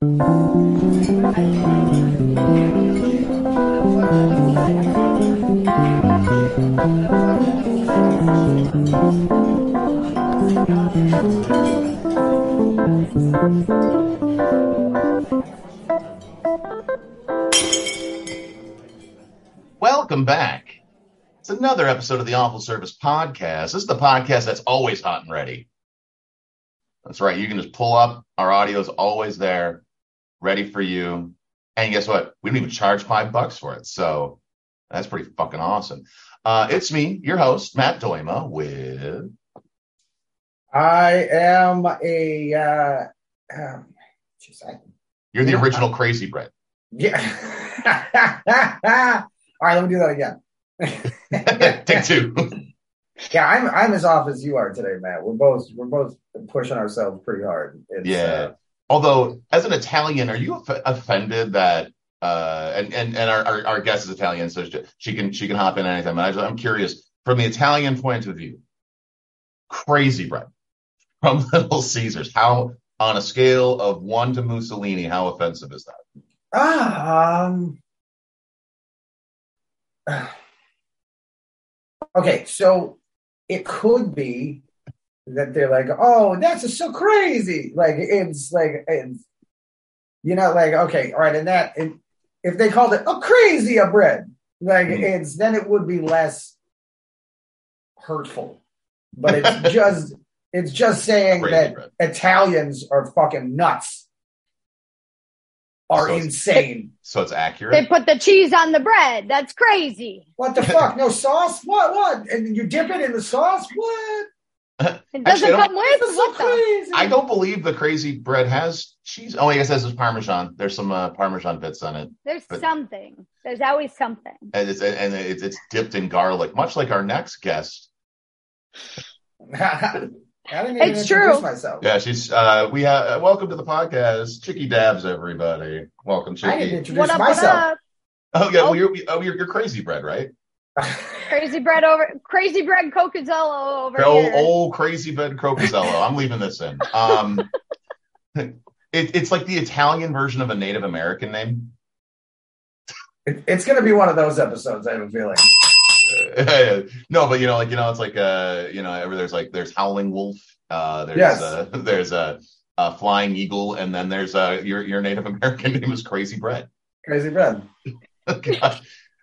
Welcome back. It's another episode of the Awful Service Podcast. This is the podcast that's always hot and ready. That's right. You can just pull up. Our audio is always there, ready for you. And guess what? We don't even charge five bucks for it. So that's pretty fucking awesome. Uh, it's me, your host, Matt Dooyema, with. I am a. Uh, um, geez, I, You're the original Crazy Bread. yeah. All right, let me do that again. Take two. yeah, I'm I'm as off as you are today, Matt. We're both we're both pushing ourselves pretty hard. It's, Yeah. uh, Although, as an Italian, are you offended that? Uh, and and and our, our our guest is Italian, so she, can she can hop in anytime. I just, I'm curious from the Italian point of view. Crazy bread from Little Caesars. How on a scale of one to Mussolini, how offensive is that? Ah, um. Okay, so it could be that they're like, "Oh, that's so crazy!" Like it's like it's, you know, like okay, all right, and that it, if they called it a crazy a bread, like Mhm. it's then it would be less hurtful. But it's just it's just saying Crazy that bread. Italians are fucking nuts, are So it's- insane. So it's accurate. They put the cheese on the bread. That's crazy. What the fuck? No sauce? What? What? And you dip it in the sauce? What? It doesn't I don't- come with. So What the? crazy. I don't believe the crazy bread has cheese. Oh, I guess it says Parmesan. There's some uh, Parmesan bits on it. There's But- something. There's always something. and it's and it's, it's dipped in garlic, much like our next guest. I didn't even It's introduce true. myself. Yeah, she's uh we uh welcome to the podcast, Chicky Dabs, everybody. Welcome, I didn't Chicky. introduce What up? myself. What up? Oh yeah, well Oh. you're oh you're, you're crazy bread, right? Crazy bread over. Crazy bread Cocozzello over old, here. old crazy bread crocazello. I'm leaving this in. Um, it, it's like the Italian version of a Native American name. It- it's going to be one of those episodes, I have a feeling. Uh, no, but you know, like you know, it's like uh, you know, ever there's like there's howling wolf, uh, there's Yes. uh, there's a, a flying eagle, and then there's uh your your Native American name is Crazy Bread. Crazy bread. Gosh.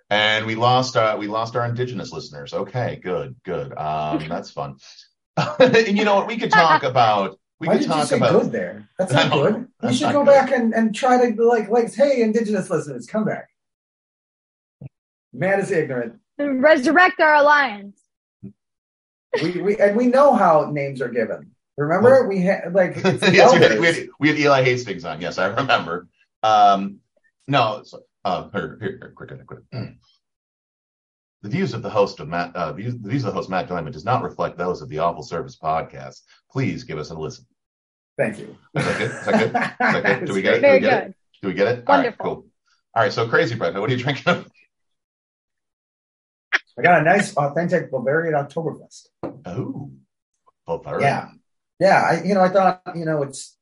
And we lost uh we lost our indigenous listeners. Okay, good, good. Um, that's fun. and you know what? We could talk about we Why could did you talk say about good there? That's not good. You should go good. back and, and try to like like hey, indigenous listeners, come back. Man is ignorant. Resurrect our alliance. We, we and we know how names are given. Remember, we had like yes, we had, we, had, we had Eli Hastings on. Yes, I remember. Um, no, so, uh, quick. The views of the host of Matt, uh, views, the views of the host Matt Diamond does not reflect those of the Awful Service podcast. Please give us a listen. Thank you. Is that good? Is that good? Is that good? Do we get it? Do Very we get good. it? Do we get it? All right, Wonderful. cool. All right, so crazy bread. What are you drinking? I got a nice, authentic Bavarian Oktoberfest. Oh, Bavarian. Yeah, yeah. I, you know, I thought, you know, it's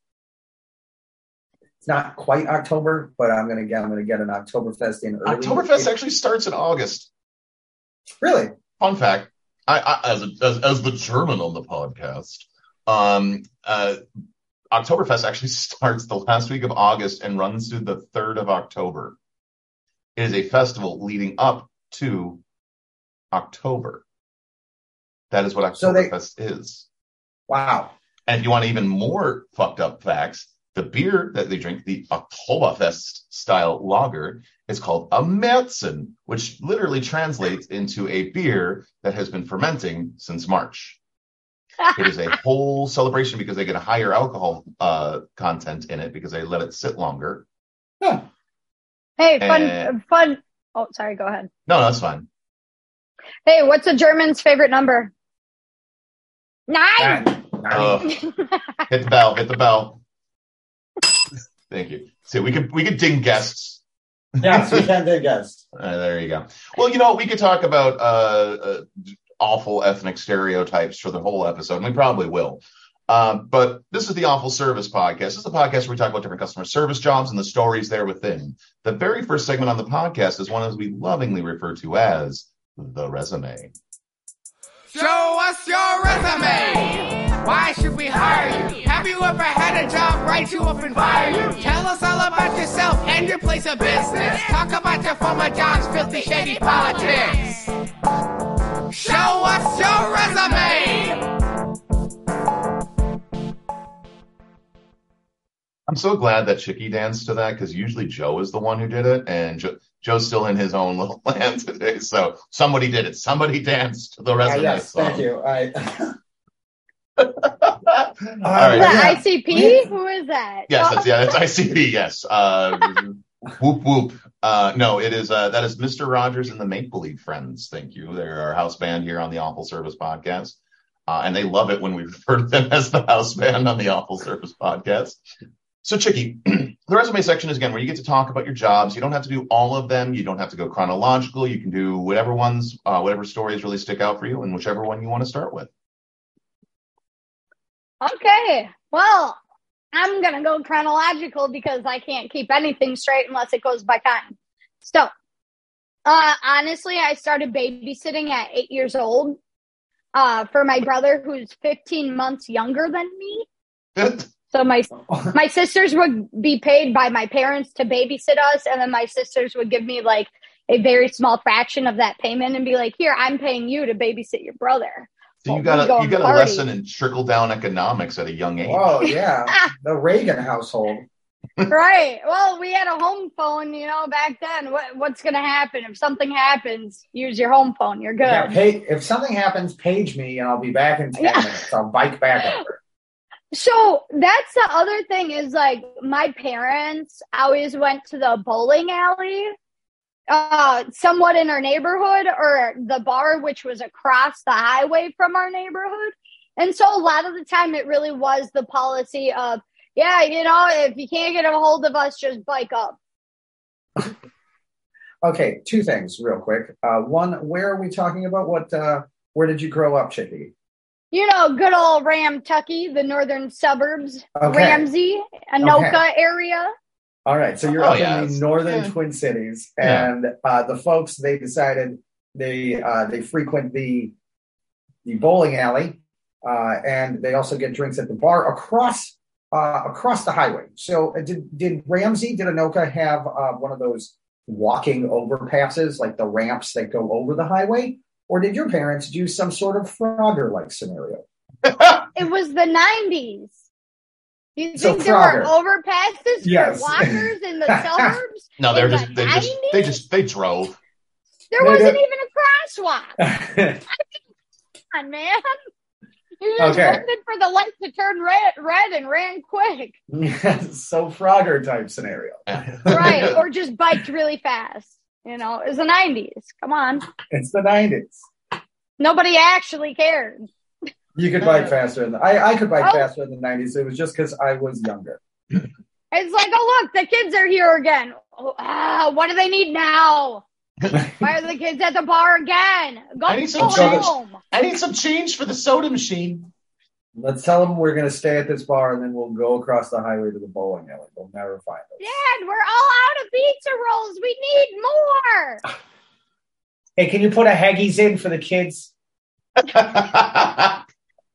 it's not quite October, but I'm gonna get, I'm gonna get an Oktoberfest in early. Oktoberfest actually starts in August. Really? fun fact I, I as, a, as as the German on the podcast, um, uh, Oktoberfest actually starts the last week of August and runs through the third of October. It is a festival leading up to October. That is what So they- Oktoberfest is. Wow. And if you want even more fucked up facts, the beer that they drink, the Oktoberfest style lager, is called a Märzen, which literally translates into a beer that has been fermenting since March. It is a whole celebration because they get a higher alcohol uh, content in it because they let it sit longer. Huh. Hey, fun, Uh, fun. Oh, sorry. Go ahead. No, no, that's fine. Hey, what's a German's favorite number? Nine. Nine. Nine. Uh, hit the bell, hit the bell. Thank you. See, we could we could ding guests yes, we can ding guests. Uh, there you go. Well, you know, we could talk about uh, uh, awful ethnic stereotypes for the whole episode, and we probably will. Um, but this is the Awful Service Podcast. This is a podcast where we talk about different customer service jobs and the stories there within. The very first segment on the podcast is one as we lovingly refer to as the resume. Show us your resume. Why should we hire you? Have you ever had a job write you up and fire you? Tell us all about yourself and your place of business. Talk about your former jobs, filthy, shady politics. Show us your resume. I'm so glad that Chicky danced to that because usually Joe is the one who did it, and jo- Joe's still in his own little land today. So somebody did it. Somebody danced to the resume yes, song. thank you. I, All Is that ICP? Who is that? Yes, that's, yeah, that's ICP. Yes. Uh, whoop whoop. Uh, no, it is. Uh, that is Mr. Rogers and the Make Believe Friends. Thank you. They're our house band here on the Awful Service Podcast, uh, and they love it when we refer to them as the house band on the Awful Service Podcast. So, Chicky, the resume section is again where you get to talk about your jobs. You don't have to do all of them. You don't have to go chronological. You can do whatever ones, uh, whatever stories really stick out for you, and whichever one you want to start with. Okay. Well, I'm going to go chronological because I can't keep anything straight unless it goes by time. So, uh, honestly, I started babysitting at eight years old uh, for my brother who's 15 months younger than me. So my my sisters would be paid by my parents to babysit us, and then my sisters would give me like a very small fraction of that payment and be like, "Here, I'm paying you to babysit your brother." So you got we a you and got a party. lesson in trickle down economics at a young age. oh yeah, the Reagan household. right. Well, we had a home phone, you know, back then. What what's going to happen if something happens? Use your home phone. You're good. Yeah, pay, if something happens, page me and I'll be back in ten Yeah. minutes. I'll bike back over. So that's the other thing is like my parents always went to the bowling alley, uh, somewhat in our neighborhood or the bar, which was across the highway from our neighborhood. And so a lot of the time it really was the policy of, yeah, you know, if you can't get a hold of us, just bike up. Okay, two things real quick. Uh, one, where are we talking about? What? Uh, where did you grow up, Chicky? You know, good old Ramtucky, the northern suburbs, Okay. Ramsey, Anoka area. All right, so you're Oh, up yeah, in the northern yeah. Twin Cities, Yeah. and uh, the folks they decided they uh, they frequent the the bowling alley, uh, and they also get drinks at the bar across uh, across the highway. So uh, did did Ramsey did Anoka have uh, one of those walking overpasses, like the ramps that go over the highway, or did your parents do some sort of Frogger like scenario? It was the nineties. You So think there were Frogger. overpasses Yes. for walkers in the suburbs? No, they're In the just they just they just they drove. There No, wasn't no. even a crosswalk. Come on, man. You just Okay. waited for the light to turn red, red and ran quick, so Frogger type scenario. right? or just biked really fast. You know, it was the nineties. Come on, It's the nineties. nobody actually cared. You could bike faster than I, I could bike Oh. faster in the nineties. It was just because I was younger. It's like, oh look, the kids are here again. Oh, ah, what do they need now? Why are the kids at the bar again? Go I need some home. I need some change for the soda machine. Let's tell them we're going to stay at this bar and then we'll go across the highway to the bowling alley. They'll never find us. Dad, we're all out of pizza rolls. We need more. Hey, can you put a Haggis in for the kids?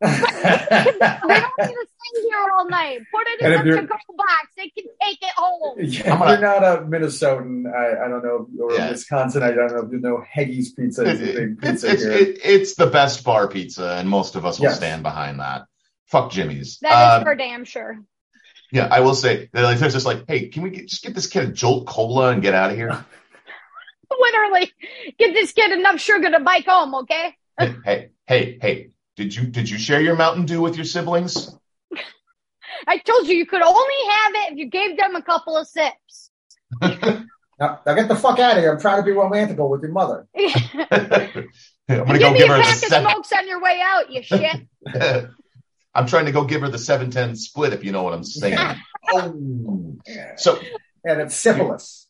They don't need to stay here all night. Put it in if the to-go box. They can take it home. Yeah, I'm gonna- you're not a Minnesotan, I, I don't know, or Yeah. Wisconsin, I don't know if you know Haggis Pizza is a big it's, pizza it's, here. it, it's the best bar pizza, and most of us will Yes. stand behind that. Fuck Jimmy's. That is Um, for damn sure. yeah, I will say that like, there's just like, hey, can we get, just get this kid a Jolt Cola and get out of here? Literally, get this kid enough sugar to bike home, okay? hey, hey, hey, hey, did you did you share your Mountain Dew with your siblings? I told you you could only have it if you gave them a couple of sips. Now, now get the fuck out of here. I'm trying to be romantical with your mother. I'm gonna Give go me give a her the pack of seven. smokes on your way out, you shit. I'm trying to go give her the seven ten split, if you know what I'm saying. oh, Yeah. so And it's syphilis.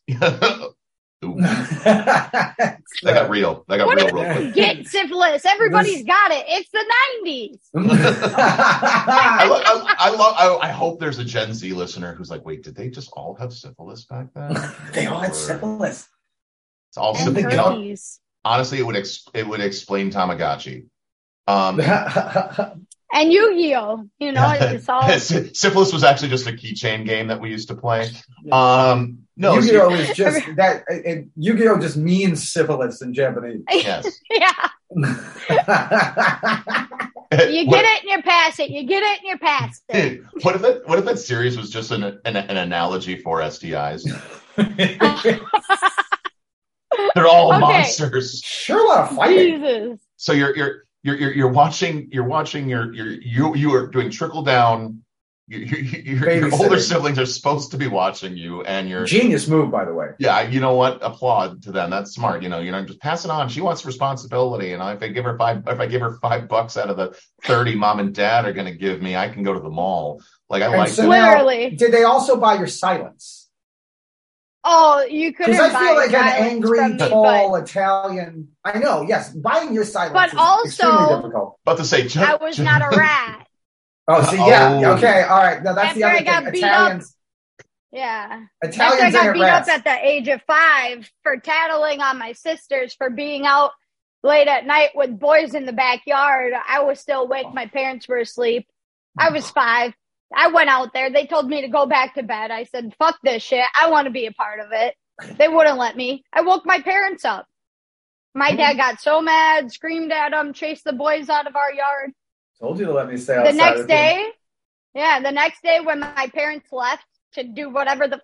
Ooh, that got real. That got What real is- real quick. Get syphilis. Everybody's got it. It's the 90s. I, lo- I, I love. I, I hope there's a Gen Z listener who's like, "Wait, did they just all have syphilis back then?" they all had syphilis. It's all And Something syphilis. else. herpes. Honestly, it would ex- it would explain Tamagotchi. Um, And Yu-Gi-Oh. You know, it's all. Syphilis was actually just a keychain game that we used to play. Um, no, Yu-Gi-Oh is just that. It, it- Yu-Gi-Oh just means syphilis in Japanese. yes. yeah. You get it and you pass it. You get it and you pass it. it. What if that? What if that series was just an an, an analogy for STIs? They're all Okay. monsters. sure, a lot of fighting. Jesus. So you're you're you're you're, you're watching you're watching your your you you are doing trickle down. You, you, your, your older siblings are supposed to be watching you, and you're Genius move, by the way. yeah. You know what? Applaud to them. That's smart. You know, you know, just pass it on. She wants responsibility, and if I give her five, if I give her five bucks out of the thirty mom and dad are going to give me, I can go to the mall. Like I And like. so that. now, Literally. did they also buy your silence? Oh, you couldn't Because I feel like an angry, from me, tall Italian. I know, yes, buying your silence But is also- extremely difficult. About to say, I was not a rat. Oh, see, yeah, Oh. okay, all right. No, that's the other I got thing. beat Italians, Yeah. Italians After I got beat rats. up at the age of five for tattling on my sisters for being out late at night with boys in the backyard, I was still awake. My parents were asleep. I was five. I went out there. They told me to go back to bed. I said, fuck this shit. I want to be a part of it. They wouldn't let me. I woke my parents up. My dad got so mad, screamed at them, chased the boys out of our yard. Told you to let me stay The next day, yeah, the next day when my parents left to do whatever the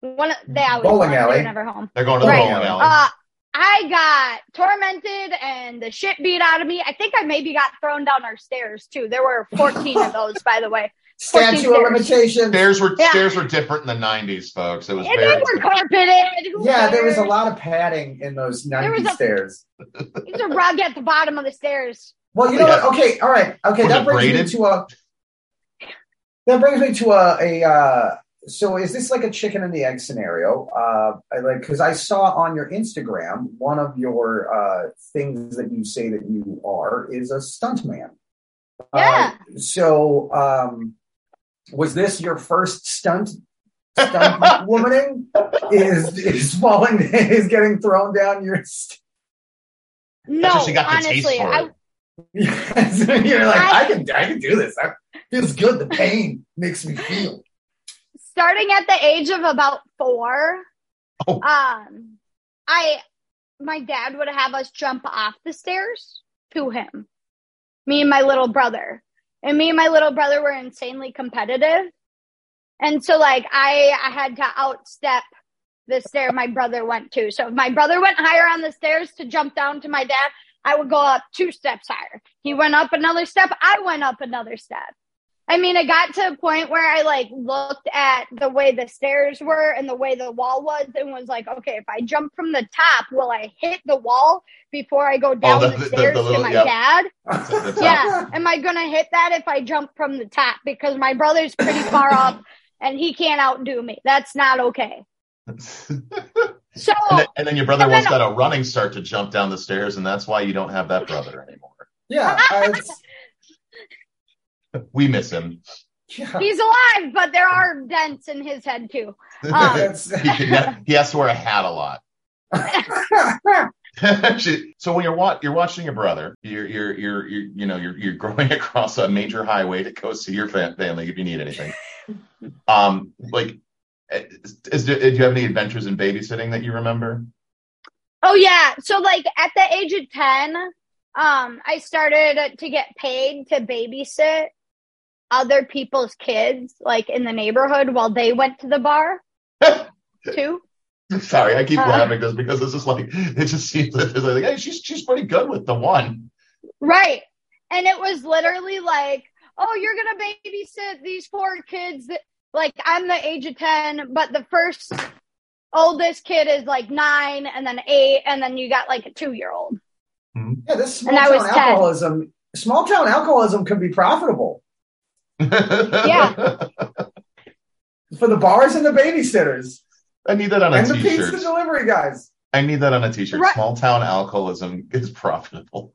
one they always Bowling left, they alley. never home. They're going to the Right. bowling alley. Uh, I got tormented and the shit beat out of me. I think I maybe got thrown down our stairs too. There were 14 of those, by the way. Statute of stairs. limitations. Stairs were Yeah. stairs were different in the '90s, folks. It was And very. they were carpeted. Who Yeah, there was a lot of padding in those There was a- stairs. There's a rug at the bottom of the stairs. Well, you know what? Okay, all right. Okay, that brings braided? me to a. That brings me to a a. Uh, so is this like a chicken and the egg scenario? Uh, I like because I saw on your Instagram one of your uh, things that you say that you are is a stuntman. Yeah. Uh, so um, was this your first stunt? Stunt womaning is is falling is getting thrown down your. St- No, That's what she got the taste honestly, for I, You're like, I- I can, I can do this. That feels good. The pain makes me feel. starting at the age of about four, Oh. um, I my dad would have us jump off the stairs to him. Me and my little brother. And me and my little brother were insanely competitive. And so like I I had to outstep the stair my brother went to. So if my brother went higher on the stairs to jump down to my dad, I would go up two steps higher. He went up another step, I went up another step. I mean, it got to a point where I like looked at the way the stairs were and the way the wall was and was like, okay, if I jump from the top, will I hit the wall before I go oh, down the- the, the- stairs the little- to my yeah. dad? Yeah. Am I going to hit that if I jump from the top? Because my brother's pretty far up and he can't outdo me. That's not okay. So, and, then, and then your brother And once then- got a running start to jump down the stairs, and that's why you don't have that brother anymore. Yeah, I, We miss him. yeah. he's alive, but there are dents in his head too. Um, he, can- he has to wear a hat a lot. So when you're wa- you're watching your brother, you're you're you're, you're you know you're you're going across a major highway to go see your fa- family if you need anything. Um, like, is, is do you have any adventures in babysitting that you remember? Oh yeah. So like at the age of 10, um, I started to get paid to babysit other people's kids, like in the neighborhood while they went to the bar too. Sorry, I keep Uh. laughing just because it's just like it just seems it's like, hey, she's she's pretty good with the one. Right. And it was literally like, oh, you're going to babysit these four kids that like I'm the age of 10, but the first oldest kid is like nine and then eight. And then you got like a two year old. yeah, this small And town was 10. alcoholism. Small town alcoholism can be profitable yeah, for the bars and the babysitters I need that on a and the pizza delivery guys. I need that on a t-shirt. Right. Small town alcoholism is profitable.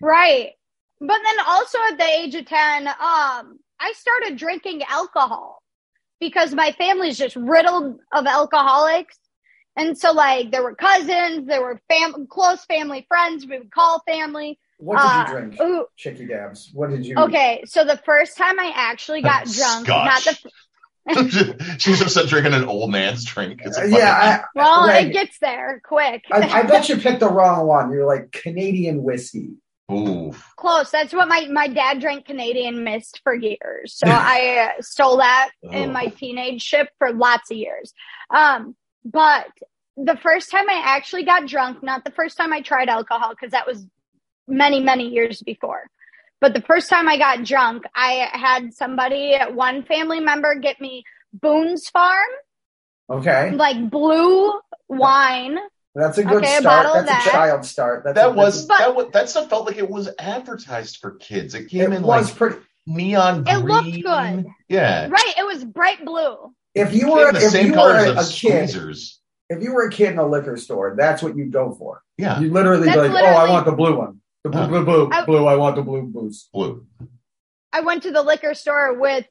Right. But then also at the age of 10, um, I started drinking alcohol because my family's just riddled of alcoholics. And so like there were cousins, there were fam- close family friends. We would call family. What did Uh, you drink? Ooh, Chicky dabs. What did you? okay. So the first time I actually got drunk, not Scotch. the, She's just drinking an old man's drink. It's a Uh, fucking- yeah, well, Right. it gets there quick. I, I, I bet you picked the wrong one. You're like Canadian whiskey. Ooh. Close. That's what my, my dad drank Canadian Mist for years. So I uh, stole that in Oh. my teenage ship for lots of years. Um, but the first time I actually got drunk, not the first time I tried alcohol, because that was many, many years before. But the first time I got drunk, I had somebody, one family member, get me Boone's Farm, Okay, like blue wine. That's a good Okay, start. bottle of That's a that. child start. That's That a, was But- that was that stuff felt like it was advertised for kids. It came It in was like pretty. neon Green. It green. looked good. Yeah. Right. It was bright blue. If you were the if same you were a, of a kid, if you were a kid in a liquor store, that's what you'd go for. Yeah. You literally be That's like, "Oh, I want the blue one. The blue, Huh. blue, blue, I- blue. I want the blue boost." Blue. I went to the liquor store with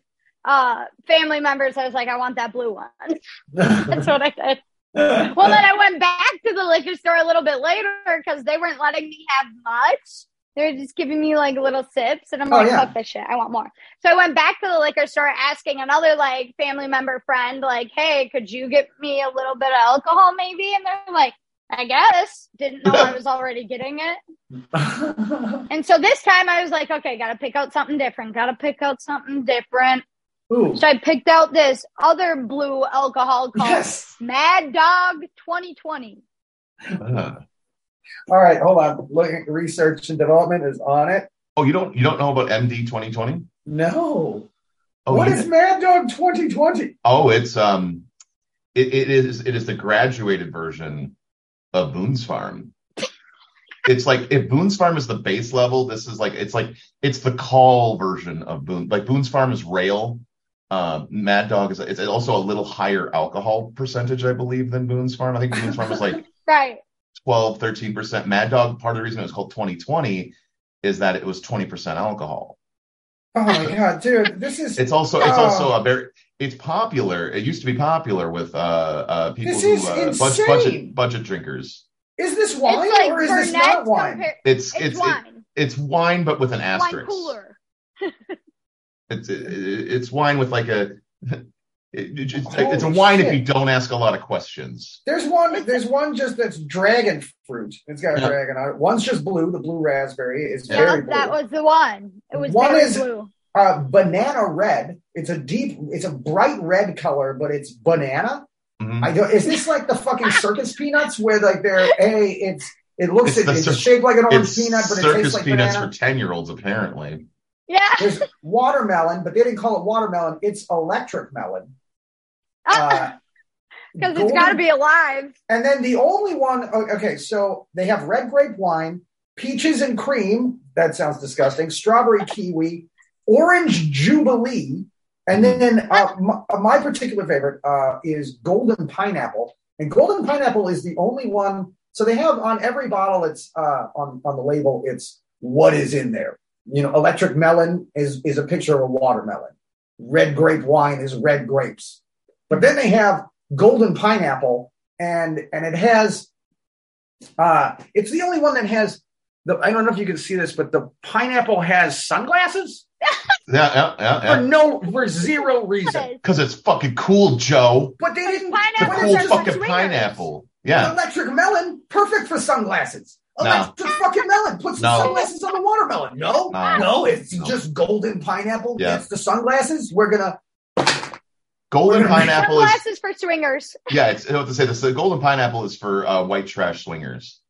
uh family members. I was like, I want that blue one. That's what I did. Well, then I went back to the liquor store a little bit later because they weren't letting me have much. They were just giving me like little sips, and I'm Oh, like, yeah. fuck this shit. I want more. So I went back to the liquor store asking another like family member friend, like, hey, could you get me a little bit of alcohol maybe? And they're like, I guess. Didn't know I was already getting it. And so this time I was like, okay, gotta pick out something different. Gotta pick out something different. Ooh, So I picked out this other blue alcohol called yes. Mad Dog 2020. Uh. All right, hold on. Look, research and development is on it. Oh, you don't you don't know about MD 2020? No. Oh, what you is did- Mad Dog 2020? oh, it's um, it, it is it is the graduated version of Boone's Farm. It's like if Boone's Farm is the base level, this is like it's like it's the call version of Boone. Like Boone's Farm is rail. Uh, Mad Dog is it's also a little higher alcohol percentage, I believe, than Boone's Farm. I think Boone's Farm is like Right. 12, 13%. Mad Dog, part of the reason it was called 2020 is that it was 20% alcohol. Oh my god, dude, this is It's also it's Oh. also a very it's popular. It used to be popular with uh uh people This who is uh, bud- insane. budget budget drinkers. is this wine it's like or is this not wine? compar- It's it's, it's it- wine. it's wine but with an wine asterisk. cooler. It's it, it's wine with like a it- it's, it's, a wine if you don't ask a lot of questions. There's one. There's one just that's dragon fruit. It's got a Yeah. dragon on it. One's just blue. The blue raspberry is Yeah, very blue. that was the one. It was One very is- blue. uh, banana red. It's a deep. It's a bright red color, but it's banana. Mhm. I don't. Is this like the fucking circus peanuts where like they're a? It's it looks It's it's, it's cir- shaped like an orange peanut, but it circus tastes like peanuts banana. for 10 year olds apparently. Yeah. There's watermelon, but they didn't call it watermelon. It's electric melon. Uh, Because it's golden- got to be alive. And then the only one, okay, so they have red grape wine, peaches and cream. That sounds disgusting. Strawberry kiwi, orange jubilee, and then uh, my, uh, my particular favorite uh, is golden pineapple. And golden pineapple is the only one. So they have on every bottle, it's uh, on on the label, it's what is in there. You know, electric melon is is a picture of a watermelon. Red grape wine is red grapes. But then they have golden pineapple, and and it has uh it's the only one that has the I don't know if you can see this, but the pineapple has sunglasses Yeah, yeah, yeah, for no for zero reason. Because it's fucking cool, Joe. But they didn't The Pineapple but cool it's are just for fucking pineapple. Yeah. electric melon, perfect for sunglasses. No. Electric fucking melon, put some No. sunglasses on the watermelon. No, No. no, it's No. just golden pineapple. Yeah. It's the sunglasses. We're gonna Golden We're gonna- pineapple is Sunglasses for swingers. yeah. It's I have to say this. The golden pineapple is for uh, white trash swingers.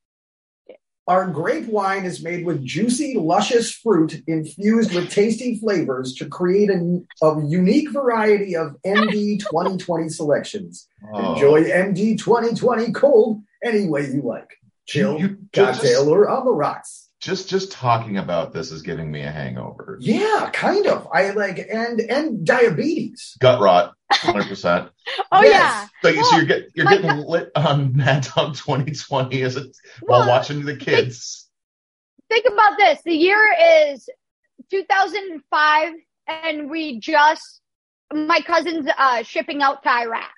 Our grape wine is made with juicy, luscious fruit infused with tasty flavors to create a, a unique variety of MD 2020 selections. Oh. Enjoy MD 2020 cold any way you like. Chill, You- you cocktail, just- or on the rocks. just just talking about this is giving me a hangover. Yeah, kind of. I like and and diabetes. Gut rot, hundred percent. Oh Yes. So, you- so Well, you're get, you're my getting lit on Mad Dog 2020 as it, Well, while watching the kids. think about this. The year is 2005, and we just my cousin's uh, shipping out to Iraq.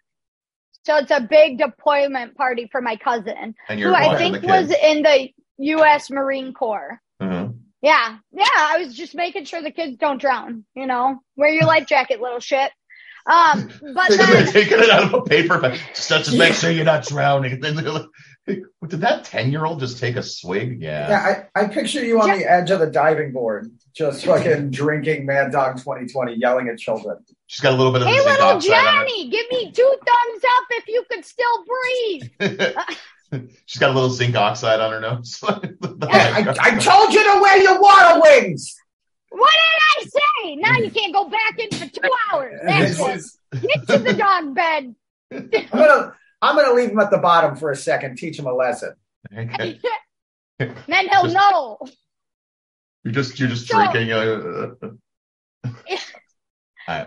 So it's a big deployment party for my cousin, And who I think was in the U.S. Marine Corps. Mhm. Yeah, yeah. I was just making sure the kids don't drown. You know, wear your life jacket, little shit. Um, but then taking it out of a paper bag. Just, just make sure you're not drowning. And then they're like, "Hey, did that 10 year old just take a swig? Yeah. Yeah, I, I picture you on the edge of the diving board, just fucking drinking Mad Dog 2020, yelling at children. She's got a little bit of Hey, zinc little oxide on her. Johnny, give me two thumbs up if you could still breathe. She's got a little zinc oxide on her nose. I, I told you to wear your water wings. What did I say? Now you can't go back in for two hours. That's This it. is- Get to the dog bed. I'm gonna I'm gonna leave him at the bottom for a second, teach him a lesson. Okay. then he'll Just- know. You're just you're just So- drinking. Uh,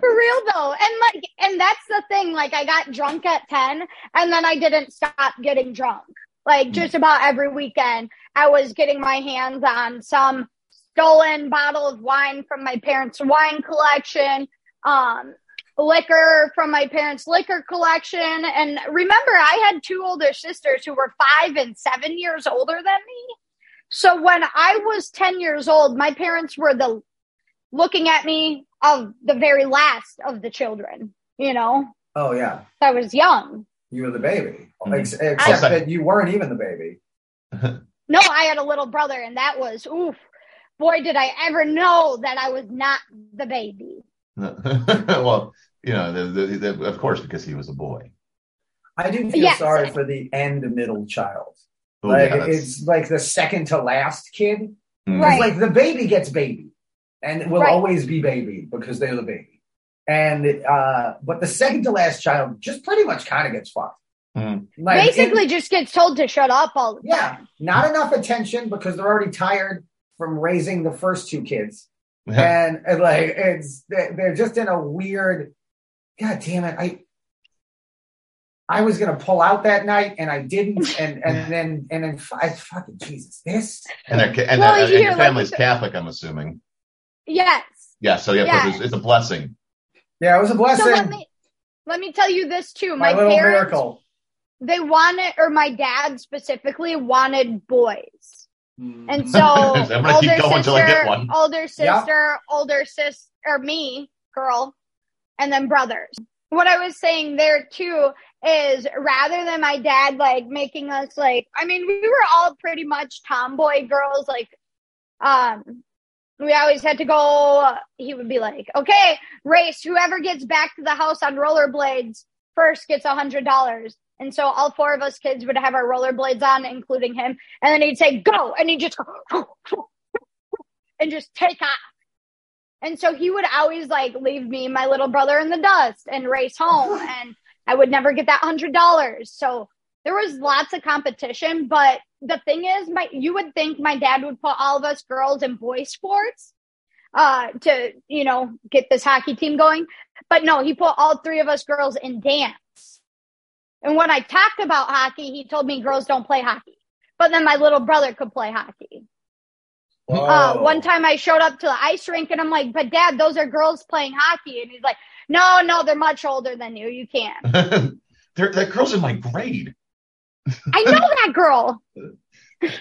For real though. And like and that's the thing. Like I got drunk at ten and then I didn't stop getting drunk. Like Hmm. just about every weekend I was getting my hands on some stolen bottle of wine from my parents' wine collection. Um liquor from my parents' liquor collection. And remember, I had two older sisters who were five and seven years older than me. So when I was 10 years old, my parents were the looking at me of the very last of the children, you know, Oh yeah, I was young. you were the baby, Mhm. Ex- except I- that you weren't even the baby. No, I had a little brother and that was, oof, boy, did I ever know that I was not the baby. well, you know, the, the, the, of course, because he was a boy. I do feel Yes. sorry for the end middle child. Oh, like yeah, it's like the second to last kid. Mm. Right. Like the baby gets baby, and will Right. always be baby because they're the baby. And uh, but the second to last child just pretty much kind of gets fucked. Mm. Like, Basically, just gets told to shut up all the Yeah, time. not enough attention because they're already tired from raising the first two kids, and, and like it's they're they're just in a weird. God damn it! I I was gonna pull out that night and I didn't, and and then and then I fucking Jesus this. and, they're, and, Well, and, and here, your like- family's Catholic, I'm assuming. Yes. Yeah, so yeah, Yeah. It's, it's a blessing. Yeah, it was a So blessing. let me let me tell you this too. my, My, little parents miracle. they wanted or my dad specifically wanted boys. And so I'm gonna older keep going sister, till I get one. older sister, older sis or me, girl, and then brothers. What I was saying there too is rather than my dad like making us like I mean, we were all pretty much tomboy girls, like um we always had to go he would be like, Okay, race, whoever gets back to the house on rollerblades first gets a hundred dollars. And so all four of us kids would have our rollerblades on, including him. And then he'd say, go. And he'd just go, and just take off. And so he would always like leave me, my little brother in the dust and race home. And I would never get that hundred dollars. So there was lots of competition. But the thing is, my, you would think my dad would put all of us girls in boy sports, uh, to, you know, get this hockey team going. But no, he put all three of us girls in dance. And when I talked about hockey, he told me girls don't play hockey. But then my little brother could play hockey. Uh, one time I showed up to the ice rink and I'm like, but dad, those are girls playing hockey. And he's like, no, no, they're much older than you. You can't. They're, that girl's in my grade. I know that girl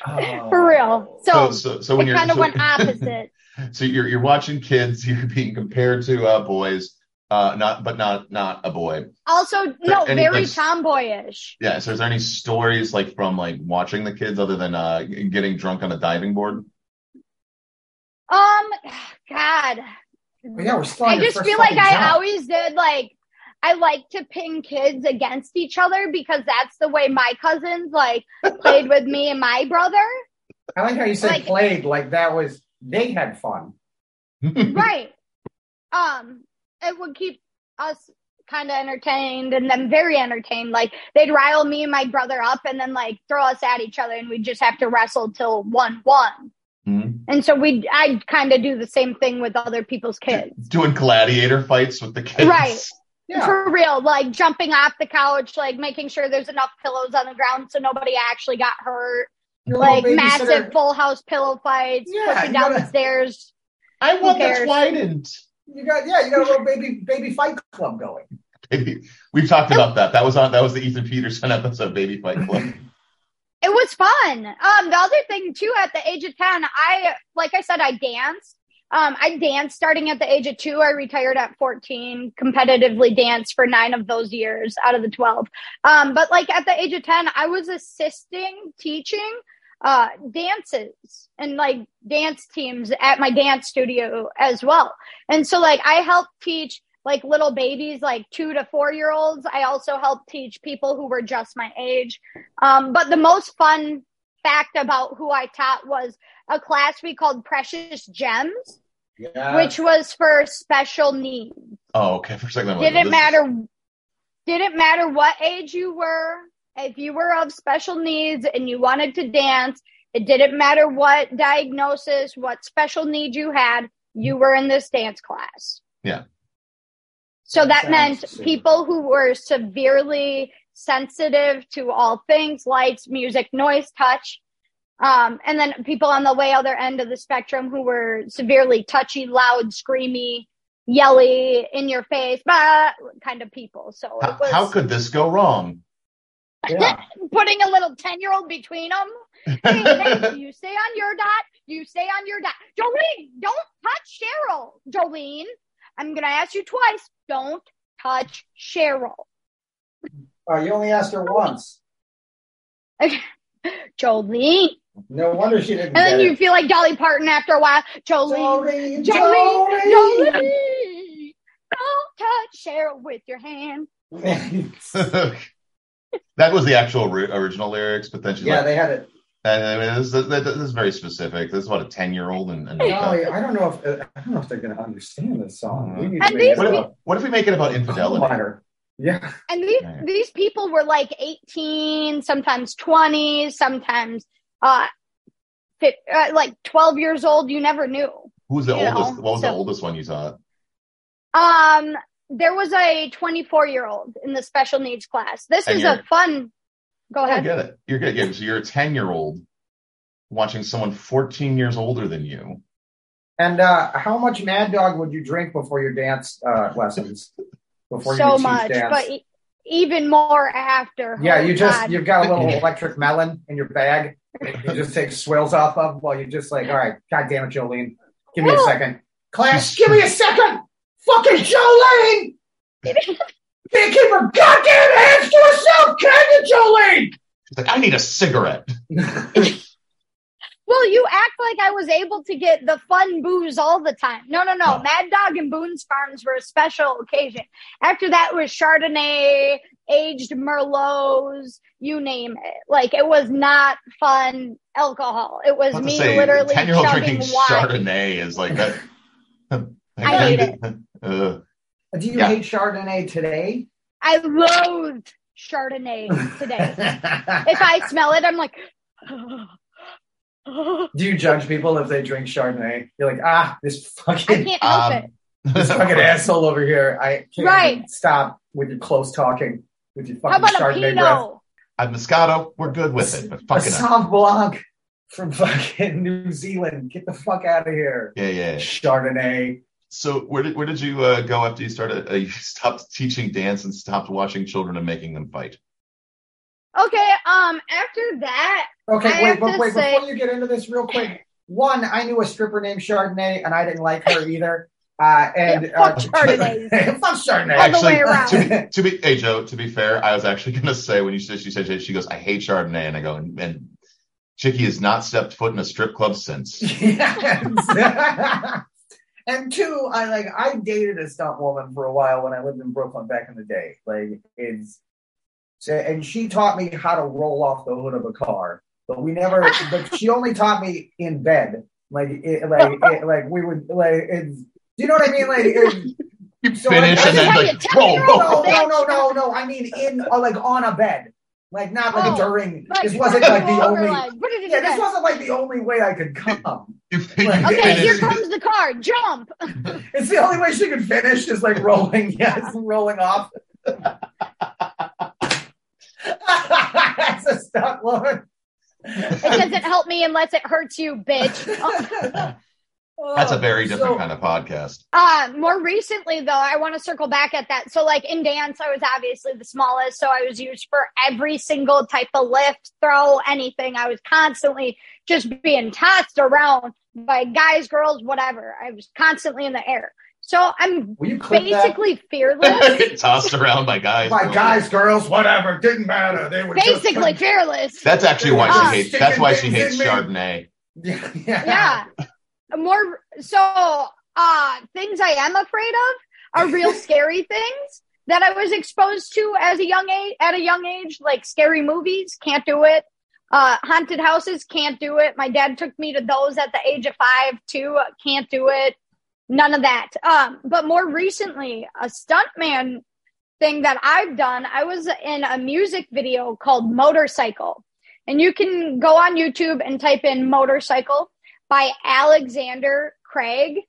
Oh. for real. So, So, so, so when it you're kind of so, went opposite. so you're you're watching kids, you're being compared to uh, boys, uh, not but not not a boy. Also, no, any, very like, tomboyish. Yeah. So is there any stories like from like watching the kids other than uh, getting drunk on a diving board? Um, God, But yeah, we're still. on I just feel like fucking I job. always did like I like to pin kids against each other because that's the way my cousins like played with me and my brother. I like how you said like- played like that was they had fun. right. Um, it would keep us kind of entertained and then very entertained. Like they'd rile me and my brother up and then like throw us at each other and we'd just have to wrestle till one one. Mhm. And so we, I'd kind of do the same thing with other people's kids. Doing gladiator fights with the kids. Right. Yeah. For real, like jumping off the couch, like making sure there's enough pillows on the ground so nobody actually got hurt. Your Like babysitter- massive full house pillow fights, Yeah, pushing down gotta- the stairs. I want the cares? trident. You got yeah, you got a little baby baby fight club going. Baby. We've talked about that. That was on. That was the Ethan Peterson episode, Baby Fight Club. It was fun. Um, the other thing too, at the age of ten, I like I said, I danced. Um, I danced starting at the age of two. I retired at fourteen. Competitively danced for nine of those years out of the twelve. Um, but like at the age of ten, I was assisting teaching uh dances and like dance teams at my dance studio as well. And so like I helped teach like little babies, like two to four year olds. I also helped teach people who were just my age. Um, but the most fun fact about who I taught was a class we called Precious Gems, Yeah. which was for special needs. Oh, okay. For a second, Didn't this- matter. Didn't matter what age you were. If you were of special needs and you wanted to dance, it didn't matter what diagnosis, what special need you had. You were in this dance class. Yeah. So that Sounds meant super. people who were severely sensitive to all things, lights, music, noise, touch. Um, and then people on the way other end of the spectrum who were severely touchy, loud, screamy, yelly, in your face, bah, kind of people. So How, it was how could this go wrong? Yeah. putting a little 10 year old between them. Hey, hey, you stay on your dot. You stay on your dot. Jolene, don't touch Cheryl. Jolene, I'm going to ask you twice. Don't touch Cheryl. Oh, you only asked her once. Jolene. No wonder she didn't And then get you it. feel like Dolly Parton after a while. Jolene, Jolene, Jolene, Jolene. Jolene. Don't touch Cheryl with your hand. That was the actual ri- original lyrics, but then she's yeah, like, they had it. I mean, this, this, this is very specific. This is what a ten year old and, and Golly, I don't know if uh, I don't know if they're going to understand this song. We need And to these make what, if, a what if we make it about infidelity? miner. Yeah, And these Right. these people were like 18, sometimes 20, sometimes uh, fif- uh like 12 years old. You never knew. Who's the You know, oldest? what was the oldest one you saw? Um, there was a 24 year old in the special needs class. This And is a fun. Go ahead. I get it. You're good. Yeah, so you're a ten year old watching someone fourteen years older than you. and uh, how much Mad Dog would you drink before your dance uh, lessons? Before so you teach much, dance? but e- even more after. yeah, Oh, you just God. you've got a little electric melon in your bag. You just take swills off of while you're just like, all right, God damn it, Jolene, give me a second. Class, give me a second. Fucking Jolene. Can't keep her goddamn hands to herself, can you, Jolene? She's like, I need a cigarette. Well, you act like I was able to get the fun booze all the time. No, no, no. Oh. Mad Dog and Boone's Farms were a special occasion. After that was Chardonnay, aged Merlots, you name it. Like it was not fun alcohol. It was me say, literally ten year old chugging drinking wine. Chardonnay is like that. I hate it. Uh, Do you Yeah. hate Chardonnay today? I loathed Chardonnay today. if I smell it, I'm like, Do you judge people if they drink Chardonnay? You're like, ah, this I fucking can't help Um, it. this fucking asshole over here. I can't Right. stop with your close talking with your How fucking about a Chardonnay Pinot? breath. I'm Moscato. We're good with it. But A fucking Sauv Blanc from fucking New Zealand. Get the fuck out of here. yeah, yeah. Chardonnay. So where did where did you uh, go after you started? Uh, you stopped teaching dance and stopped watching children and making them fight. Okay, um, after that, Okay, I wait, have but to wait, say- before you get into this real quick, one, I knew a stripper named Chardonnay and I didn't like her either. Uh, and Yeah, fuck uh, Chardonnays. fuck Chardonnay. All the way around. to be, to be, hey Joe, to be fair, I was actually going to say when you said she said she goes, I hate Chardonnay, and I go, and, and Chicky has not stepped foot in a strip club since. Yes. And two, I like I dated a stunt woman for a while when I lived in Brooklyn back in the day. Like it's so, and she taught me how to roll off the hood of a car, but we never. but she only taught me in bed. Like it, like it, like we would like it's. Do you know what I mean? Like it, You So finish I- and then like, whoa, whoa, no, no, no, no, no. I mean in uh, like on a bed. Like not like Oh, during. Like, this wasn't like the only. like, put it in Yeah, this wasn't like the only way I could come. You, you Okay, here comes the car. Jump. It's the only way she could finish is like rolling. Yes, rolling off. That's a stunt woman. It doesn't help me unless it hurts you, bitch. Oh. That's a very different So- kind of podcast. Uh, more recently, though, I want to circle back at that. So, like in dance, I was obviously the smallest, so I was used for every single type of lift, throw, anything. I was constantly just being tossed around by guys, girls, whatever. I was constantly in the air. So I'm Will you clip that? basically fearless. Tossed around by guys. My guys, girls, whatever, didn't matter. They were just- basically fearless. That's actually why Ah. she hates. That's why she hates things in. Chardonnay. yeah, yeah. More so uh things i am afraid of are real scary things that i was exposed to as a young age at a young age like scary movies can't do it. Uh haunted houses can't do it. My dad took me to those at the age of five too can't do it. None of that. Um but more recently a stuntman thing that i've done i was in a music video called motorcycle. And you can go on youtube and type in motorcycle by Alexander Craig.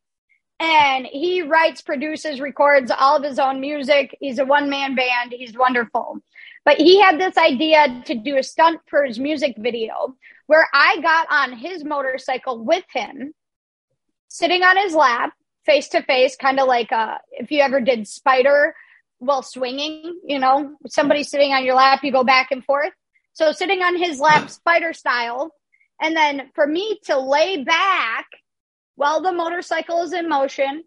And he writes, produces, records all of his own music. He's a one man band. He's wonderful. But he had this idea to do a stunt for his music video where I got on his motorcycle with him, sitting on his lap, face to face, kind of like uh, if you ever did Spider while swinging, you know, somebody sitting on your lap, you go back and forth. So sitting on his lap, Spider style, and then for me to lay back while the motorcycle is in motion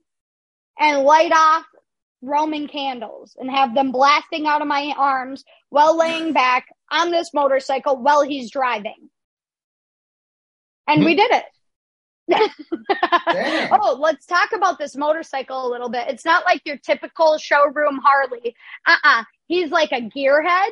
and light off Roman candles and have them blasting out of my arms while laying back on this motorcycle while he's driving. And we did it. Oh, let's talk about this motorcycle a little bit. It's not like your typical showroom Harley. Uh-uh. He's like a gearhead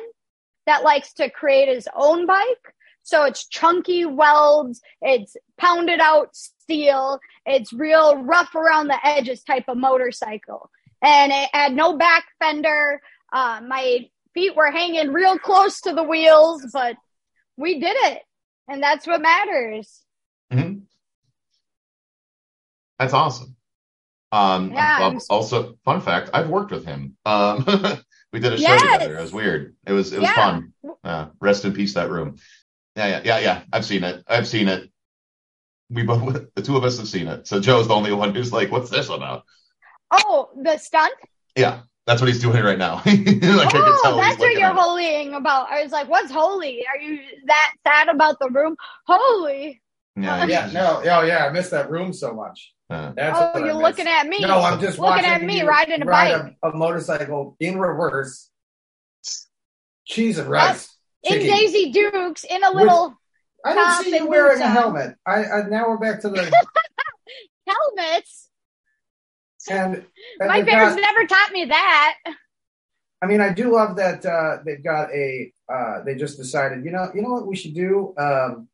that likes to create his own bike. So it's chunky welds, it's pounded out steel, it's real rough around the edges type of motorcycle. And it had no back fender. Uh, my feet were hanging real close to the wheels, but we did it. And that's what matters. hmm That's awesome. Um, Yeah, also, fun fact: I've worked with him. Um, we did a show Yes. together. It was weird. It was it was Yeah. fun. Uh, rest in peace, that room. Yeah, yeah, yeah, yeah. I've seen it. I've seen it. We both, the two of us have seen it. So Joe's the only one who's like, "What's this about?" Oh, the stunt? Yeah, that's what he's doing right now. like, I can oh, tell that's what you're at holying about. I was like, what's holy? Are you that sad about the room? Holy. Yeah, Yeah, no, oh yeah, I miss that room so much. Uh, That's oh, you're looking at me. No, I'm just looking watching at me riding a ride bike. A, a motorcycle in reverse. Cheese and rice. In. Daisy Dukes in a With- little I didn't see you wearing a helmet. I, I now we're back to the helmets. and, and My parents got- never taught me that. I mean, I do love that uh, they've got a. Uh, they just decided, you know, you know what we should do? Um,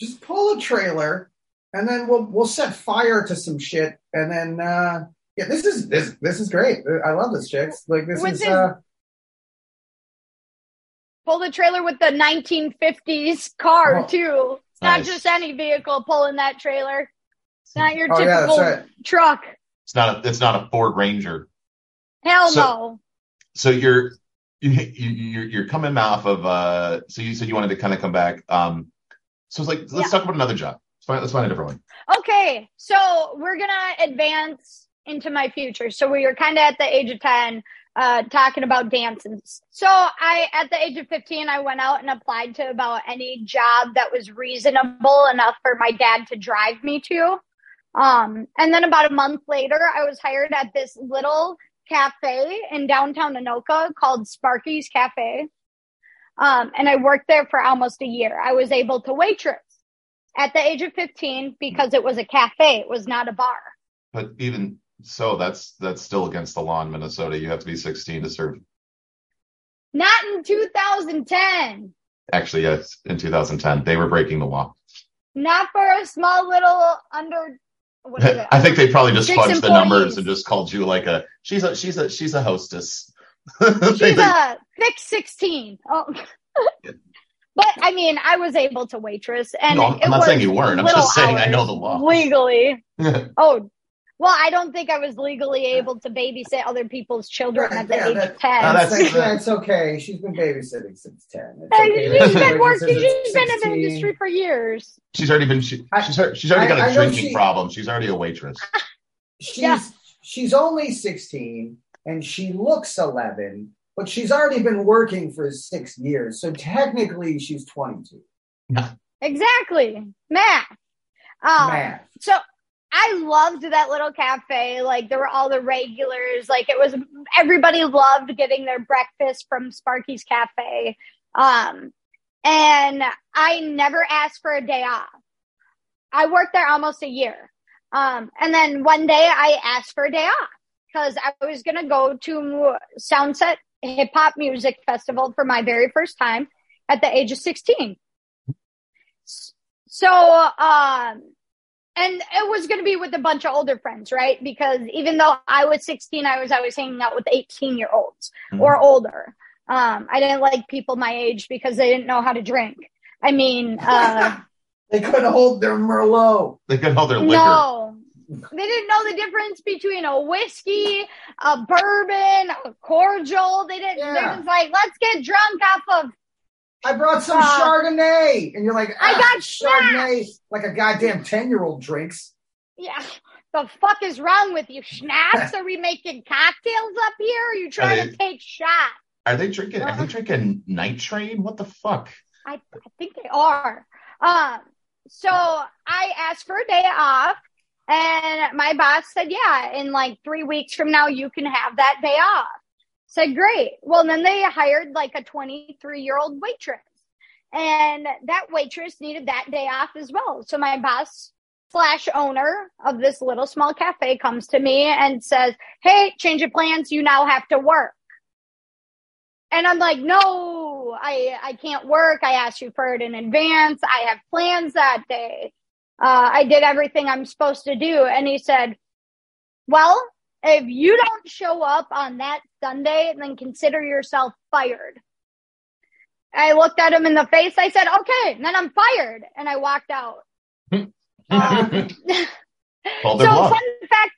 just pull a trailer, and then we'll we'll set fire to some shit, and then uh, yeah, this is this this is great. I love this, chicks. Like this is. his- Uh, Pull the trailer with the 1950s car Oh, too. It's not just any vehicle pulling that trailer. It's not your oh typical that's right. truck. it's not a it's not a Ford Ranger. Hell So- no. So you're you, you you're you're coming off of uh. So you said you wanted to kind of come back. Um. So it's like let's Yeah. talk about another job. Let's find let's find a different one. Okay, so we're gonna advance into my future. So we were kind of at the age of ten, uh, talking about dances. So I, at the age of fifteen, I went out and applied to about any job that was reasonable enough for my dad to drive me to. Um, and then about a month later, I was hired at this little cafe in downtown Anoka called Sparky's Cafe. Um, and I worked there for almost a year. I was able to waitress at the age of 15 because it was a cafe. It was not a bar. But even so, that's that's still against the law in Minnesota. You have to be 16 to serve. Not in 2010. Actually, yes, in 2010, they were breaking the law. Not for a small little under. What is it? I think they probably just Six fudged the numbers and just called you like a she's a she's a she's a hostess. She's a thick 16. Oh, But I mean, I was able to waitress, and No, I'm- not saying you weren't. I'm just saying I know the law. legally. oh, well, I don't think I was legally able to babysit other people's children Right, at the yeah, age that- of ten. Oh, that's- It's, like, yeah, okay. She's been babysitting since ten. Okay. she's been working. it's She's been in the industry for years. She's already been. She, I- she's already, she's already got a I- I know drinking she- problem. She's already a waitress. She's Yeah. she's only sixteen and she looks eleven, but she's already been working for six years. So technically, she's twenty-two. Exactly, math. Um, Math. So I loved that little cafe. Like there were all the regulars. Like it was everybody loved getting their breakfast from Sparky's Cafe. Um, and I never asked for a day off. I worked there almost a year. Um, and then one day I asked for a day off because I was going to go to Soundset Hip Hop Music Festival for my very first time at the age of 16. So, um, and it was going to be with a bunch of older friends, right? Because even though I was 16, I was always hanging out with 18 year olds Mhm. or older. Um, I didn't like people my age because they didn't know how to drink. I mean, uh, They couldn't hold their Merlot. They couldn't hold their liquor. no, they didn't know the difference between a whiskey, a bourbon, a cordial. They didn't, Yeah. they're just like, let's get drunk off of, I brought some Uh, Chardonnay, and you're like, I "Ah, got Chardonnay, like a goddamn ten-year-old drinks. yeah. The fuck is wrong with you? Schnapps? Are we making cocktails up here? Or are you trying Are to take shots? Are they drinking? Are they drinking night train? What the fuck? I, I think they are. Um, so I asked for a day off, and my boss said, "Yeah, in like three weeks from now, you can have that day off." Said, "Great." Well, then they hired like a 23 year old waitress, and that waitress needed that day off as well. So my boss slash owner of this little small cafe comes to me and says, "Hey, change of plans. You now have to work." And I'm like, no, I, I can't work. I asked you for it in advance. I have plans that day. Uh, I did everything I'm supposed to do. And he said, well, if you don't show up on that Sunday, then consider yourself fired. I looked at him in the face. I said, okay, then I'm fired. And I walked out. Um, so bluff. fun fact,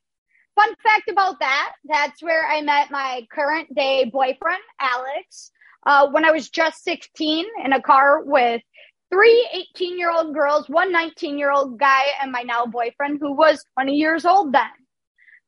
fun fact about that. That's where I met my current day boyfriend, Alex. Uh, when I was just 16 in a car with three 18 year old girls, one 19 year old guy, and my now boyfriend who was 20 years old then.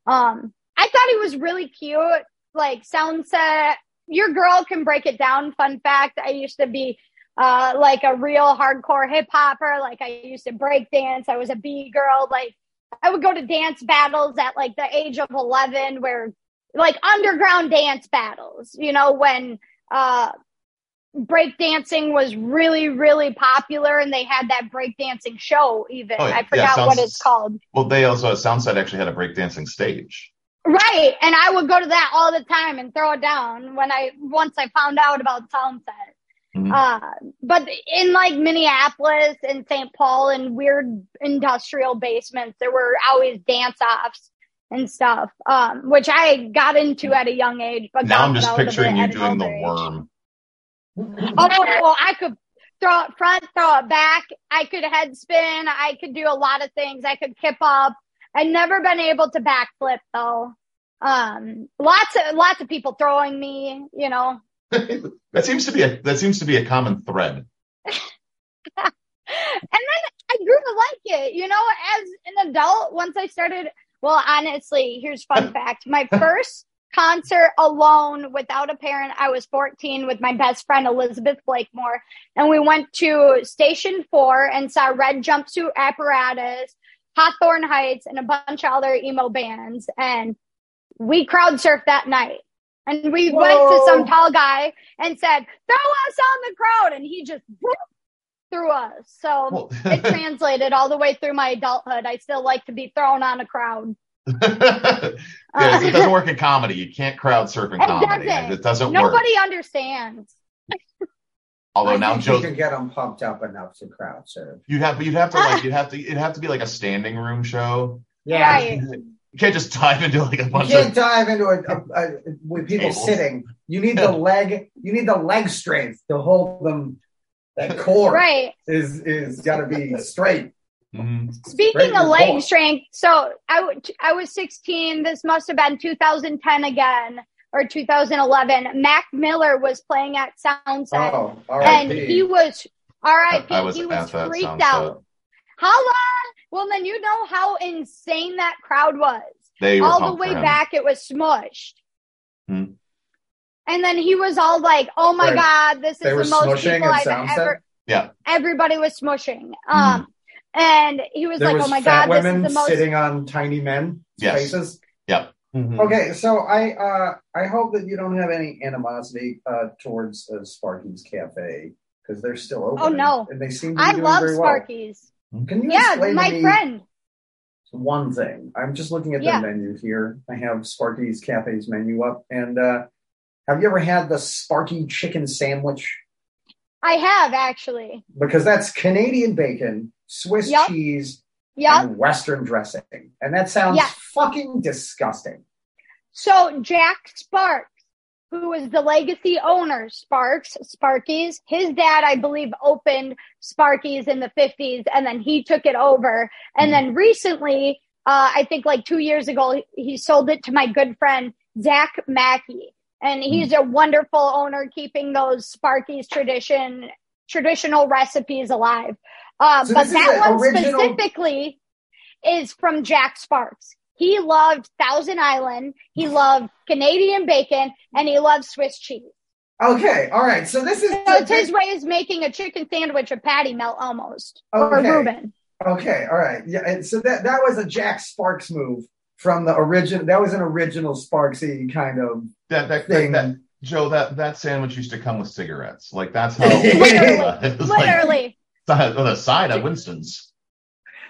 Um, I thought he was really cute. Like Soundset, your girl can break it down. Fun fact. I used to be uh, like a real hardcore hip hopper. Like I used to break dance. I was a B girl. Like I would go to dance battles at like the age of 11 where like underground dance battles, you know, when, uh, breakdancing was really, really popular and they had that breakdancing show even. Oh, yeah. I Yeah, forgot sounds- what it's called. Well, they also Soundset actually had a breakdancing stage. Right. And I would go to that all the time and throw it down when I, once I found out about Soundset. Mhm. Uh, but in like Minneapolis and St. Paul and weird industrial basements, there were always dance offs and stuff, um, which I got into at a young age. But now I'm just out of it picturing you doing the age. worm. Oh, well, I could throw it front, throw it back. I could head spin. I could do a lot of things. I could kip up. I've never been able to backflip though. Um, lots of lots of people throwing me, you know. that seems to be a that seems to be a common thread. and then I grew to like it, you know, as an adult. Once I started, well, honestly, here's fun fact: my first concert alone without a parent, I was 14 with my best friend Elizabeth Blakemore, and we went to Station Four and saw Red Jumpsuit Apparatus, Hawthorne Heights, and a bunch of other emo bands, and we crowd surfed that night. And we went to some tall guy and said, "Throw us on the crowd," and he just whoop, threw us. So it translated all the way through my adulthood. I still like to be thrown on a crowd. yes, it doesn't work in comedy. You can't crowd surf in comedy. doesn't. It doesn't work. Nobody understands. Although I now Joe, you can get them pumped up enough to crowd serve. you'd have you'd have to like you'd have to it'd have to be like a standing room show. Right. You can't just dive into like a You bunch can't of. dive into a, a, a with people Tables. sitting. You need the leg. You need the leg strength to hold them. That core Right. is is got to be straight. Mhm. Speaking Right, of leg goal. strength, so I, w- I was 16. This must have been 2010 again or 2011. Mac Miller was playing at Soundset, Oh, and he was R.I.P. I was he was freaked out. How long? Well, then you know how insane that crowd was. They were all the way back, it was smushed. Hmm. And then he was all like, "Oh my Right. god, this is They were the most people I've Soundset? ever." Yeah. Everybody was smushing. Um, and he was there like, was "Oh my fat god, this women is the most." sitting on tiny men Yes. faces. Yep. Mhm. Okay, so I uh, I hope that you don't have any animosity uh, towards uh, Sparky's Cafe because they're still open. Oh, no. and they seem to be I doing love very Sparky's. well. Can you Yeah, explain my to me friend. one thing? I'm just looking at Yeah. the menu here. I have Sparky's Cafe's menu up, and uh, have you ever had the Sparky chicken sandwich? I have actually. Because that's Canadian bacon, Swiss Yup. cheese, Yep. and Western dressing, and that sounds Yes. fucking disgusting. So Jack Sparks, who is the legacy owner, Sparks, Sparkies, his dad, I believe, opened Sparkies in the 50s and then he took it over. And then recently, uh, I think like two years ago, he sold it to my good friend, Zach Mackey. And he's a wonderful owner keeping those Sparky's tradition, traditional recipes alive. Uh, So but that one original- specifically is from Jack Sparks. He loved Thousand Island, he loved Canadian bacon, and he loved Swiss cheese. Okay, all right. So this is So it's his way of making a chicken sandwich of patty melt almost. Or Okay. Reuben. Okay, all right. Yeah, and so that that was a Jack Sparks move from the original. That was an original Sparksy kind of That, that, that, thing. that, Joe, that, that sandwich used to come with cigarettes. Like that's how Literally. it was like, Literally. with side of Winston's.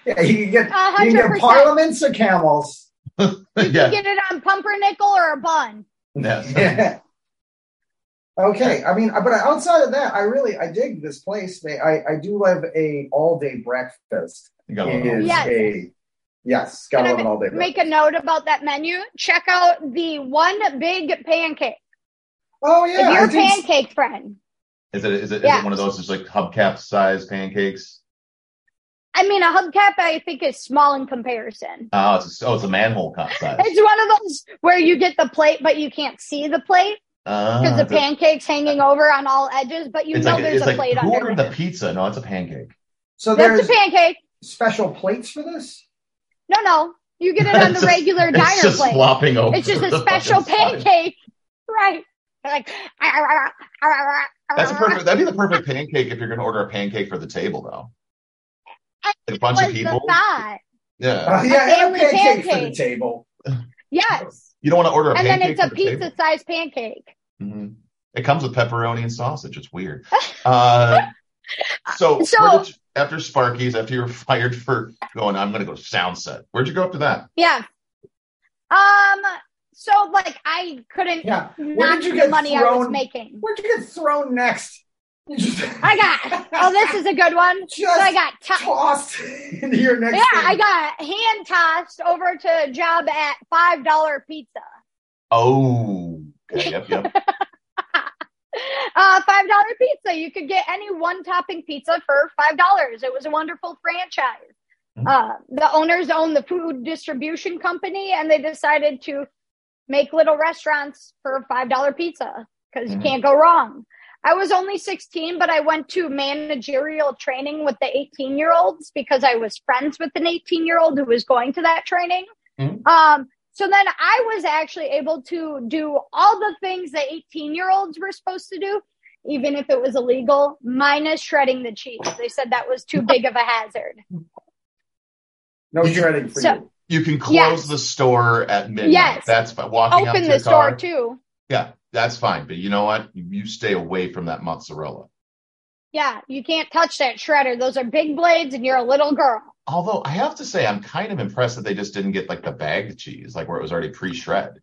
yeah, you can get A you can get parliaments or camels. You yeah. get it on pumpernickel or a bun. Yes. Yeah. Okay, I mean, but outside of that, I really I dig this place. They, I I do love a all day breakfast. Got one. is Yes. a yes, got Can I love an all day Make breakfast. a note about that menu. Check out the one big pancake. Oh yeah, if I you're a did s- pancake friend, Is it, is it, is Yeah. it one of those just like hubcap size pancakes? I mean, a hubcap I think is small in comparison. Oh, it's a, oh, it's a manhole cup size. It's one of those where you get the plate, but you can't see the plate Ah, because the it's a- pancake's hanging over on all edges, but you know like, there's it's a like plate who under ordered the pizza? No, it's a pancake. So That's there's a pancake. special plates for this. No, no. You get it on It's the just- regular It's diner just plate. flopping over. It's just a special fucking side. pancake. Right. Like That's a perfect. That'd be the perfect pancake if you're going to order a pancake for the table, though. Like a bunch of people. the. Yeah, Uh, yeah, a family pancake, for the table. Yes. you don't want to order a And then it's a for table. pizza sized pancake. hmm It comes with pepperoni and sausage. It's weird. Uh, so, So- where you- after Sparky's, after you were fired for going, I'm going to go to Soundset. Where'd you go after that? Yeah. Um so like I couldn't Yeah. Where not did you the get money I was making. Where'd you get thrown next? I got oh this is a good one. So Just I got to- tossed into your next. yeah, thing. I got hand tossed over to a job at five dollar pizza. Oh, okay, yep, yep. uh, five dollar pizza. You could get any one topping pizza for five dollars. It was a wonderful franchise. Mhm. Uh, the owners own the food distribution company, and they decided to make little restaurants for five dollar pizza because Mhm. you can't go wrong. I was only 16, but I went to managerial training with the 18 year olds because I was friends with an 18 year old who was going to that training. Mhm. Um, so then I was actually able to do all the things that 18 year olds were supposed to do, even if it was illegal, minus shredding the cheese. They said that was too big of a hazard. no shredding for So- you. You can close Yes. the store at midnight. Yes. That's fine. Walking Open the store car. too. Yeah, that's fine. But you know what? You, stay away from that mozzarella. Yeah, you can't touch that shredder. Those are big blades, and you're a little girl. Although I have to say, I'm kind of impressed that they just didn't get like the bagged cheese, like where it was already pre-shred.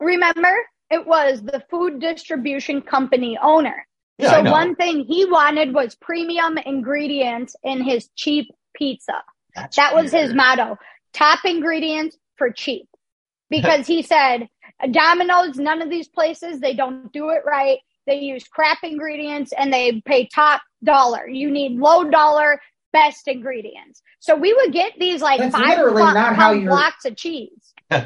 Remember, it was the food distribution company owner. Yeah, so one thing he wanted was premium ingredients in his cheap pizza. That's That was his motto. Top ingredients, for cheap because he said Domino's, none of these places, they don't do it right. They use crap ingredients and they pay top dollar. You need low dollar, best ingredients. So we would get these like That's five literally blo- not how blocks of cheese.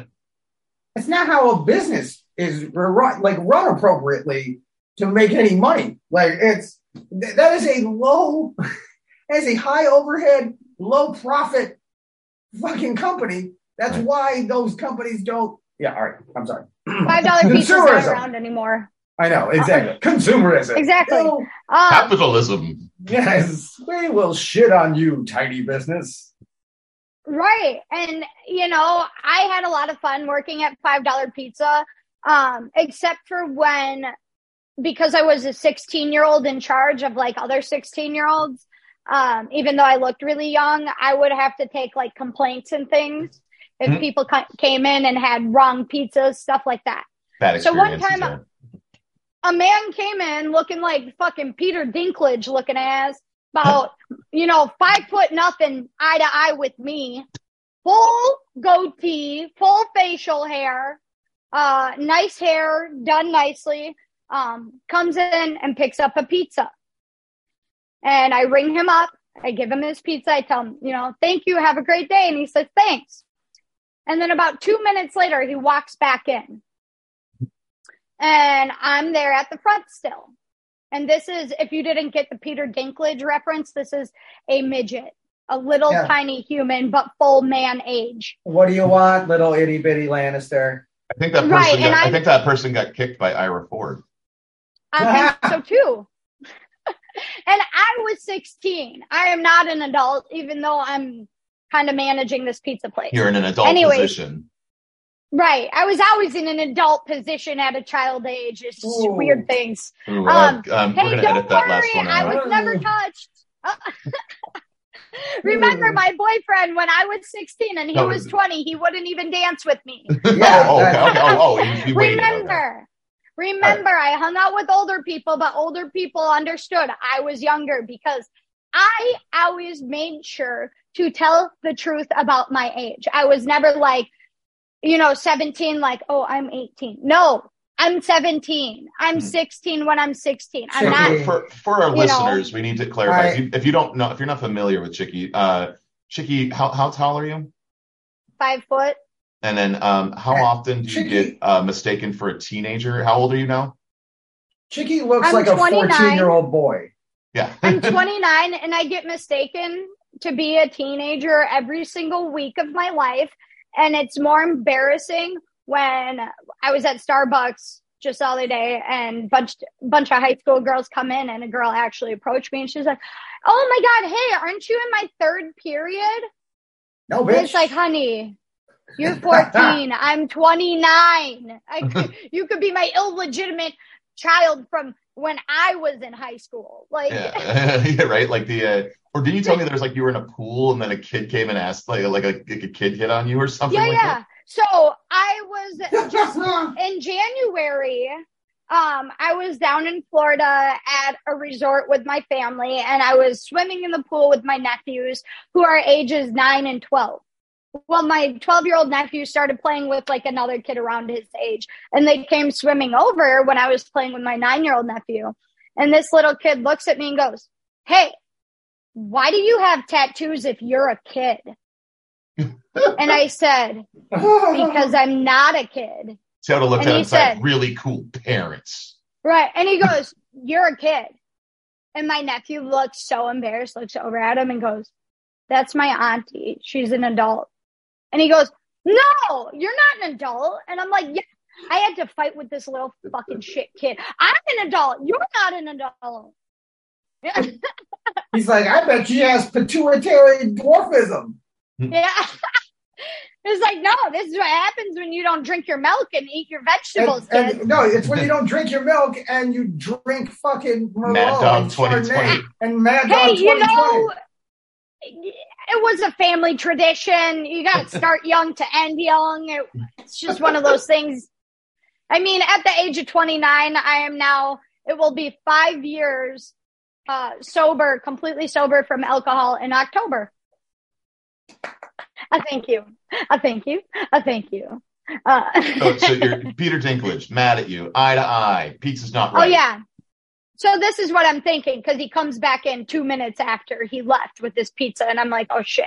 It's not how a business is run, like run appropriately to make any money. Like it's that is a low, that is a high overhead, low profit fucking company. That's Right. why those companies don't. Yeah, all right. I'm sorry. Five dollar pizza's not around anymore. I know exactly. Consumerism. Exactly. Ew. Um, Capitalism. Yes, we will shit on you, tiny business. Right. And, you know, I had a lot of fun working at $5 pizza, um, except for when, because I was a 16 year old in charge of like other 16 year olds, um, even though I looked really young, I would have to take like complaints and things if Mhm. people ca- came in and had wrong pizzas, stuff like that. So one time- yeah. a man came in looking like fucking Peter Dinklage looking ass, about, you know, five foot nothing, eye to eye with me, full goatee, full facial hair, uh, nice hair, done nicely, um, comes in and picks up a pizza. And I ring him up, I give him his pizza, I tell him, you know, thank you, have a great day. And he says, thanks. And then about two minutes later, he walks back in and I'm there at the front still. And this is, if you didn't get the Peter Dinklage reference, this is a midget, a little Yeah. tiny human, but full man age. What do you want, little itty bitty Lannister? I think that person Right, and got, I think that person got kicked by Ira Ford. I think so too. And I was 16. I am not an adult, even though I'm kind of managing this pizza place. You're in an adult Anyways. position. Right. I was always in an adult position at a child age. It's just Ooh. weird things. Ooh, Um, um, Hey, we're don't edit that worry, last one I was never touched. Remember my boyfriend when I was 16 and he No, was 20, he wouldn't even dance with me. Yeah, oh, okay, that- okay. Oh, oh, you, you waited. Okay. Remember. Remember, I hung out with older people, but older people understood I was younger because I always made sure to tell the truth about my age. I was never like, you know, 17, like, oh, I'm 18. No, I'm 17. I'm Hmm. 16 when I'm 16. I'm not for for our You listeners, we need to clarify. I- if, you, if you don't know, if you're not familiar with Chicky, uh, Chicky, how how tall are you? five foot. And then, um, how often do you Chicky- get uh, mistaken for a teenager? How old are you now? Chicky looks I'm like a 14 year old boy. Yeah, I'm 29 and I get mistaken to be a teenager every single week of my life. And it's more embarrassing when I was at Starbucks just the other day and bunch bunch of high school girls come in and a girl actually approached me and she's like, "Oh my god, hey, aren't you in my third period?" No, And it's like, "Honey, you're 14. I'm 29. I could, you could be my illegitimate child from when I was in high school." Like yeah, yeah, right. Like the, uh, or did you tell me there's like you were in a pool and then a kid came and asked like like a, like a kid hit on you or something? Yeah, like yeah. So I was just in January. Um, I was down in Florida at a resort with my family, and I was swimming in the pool with my nephews, who are ages nine and twelve. Well, my twelve-year-old nephew started playing with like another kid around his age, and they came swimming over when I was playing with my nine-year-old nephew. And this little kid looks at me and goes, "Hey, why do you have tattoos if you're a kid?" and I said, because I'm not a kid. Taylor looked And at him and said, said- "Really cool parents." Right. And he goes, You're a kid. And my nephew looks so embarrassed, looks over at him and goes, That's my auntie. She's an adult. And he goes, No, you're not an adult. And I'm like, Yeah. I had to fight with this little fucking shit kid. I'm an adult. You're not an adult. He's like, I bet she has pituitary dwarfism. yeah. It's like, no, this is what happens when you don't drink your milk and eat your vegetables, And, and, no, it's when you don't drink your milk and you drink fucking Merlot Mad Dog and 2020. Chardonnay and Mad hey, Dog 2020. you know, it was a family tradition. You got to start young to end young. It, it's just one of those things. I mean, at the age of 29, I am now, it will be five years uh, sober, completely sober from alcohol in October. I thank you. I thank you. I thank you. Uh, So, so you're Peter Dinklage, mad at you, eye to eye. Pizza's not oh yeah. So this is what I'm thinking because he comes back in two minutes after he left with this pizza, and I'm like, oh shit.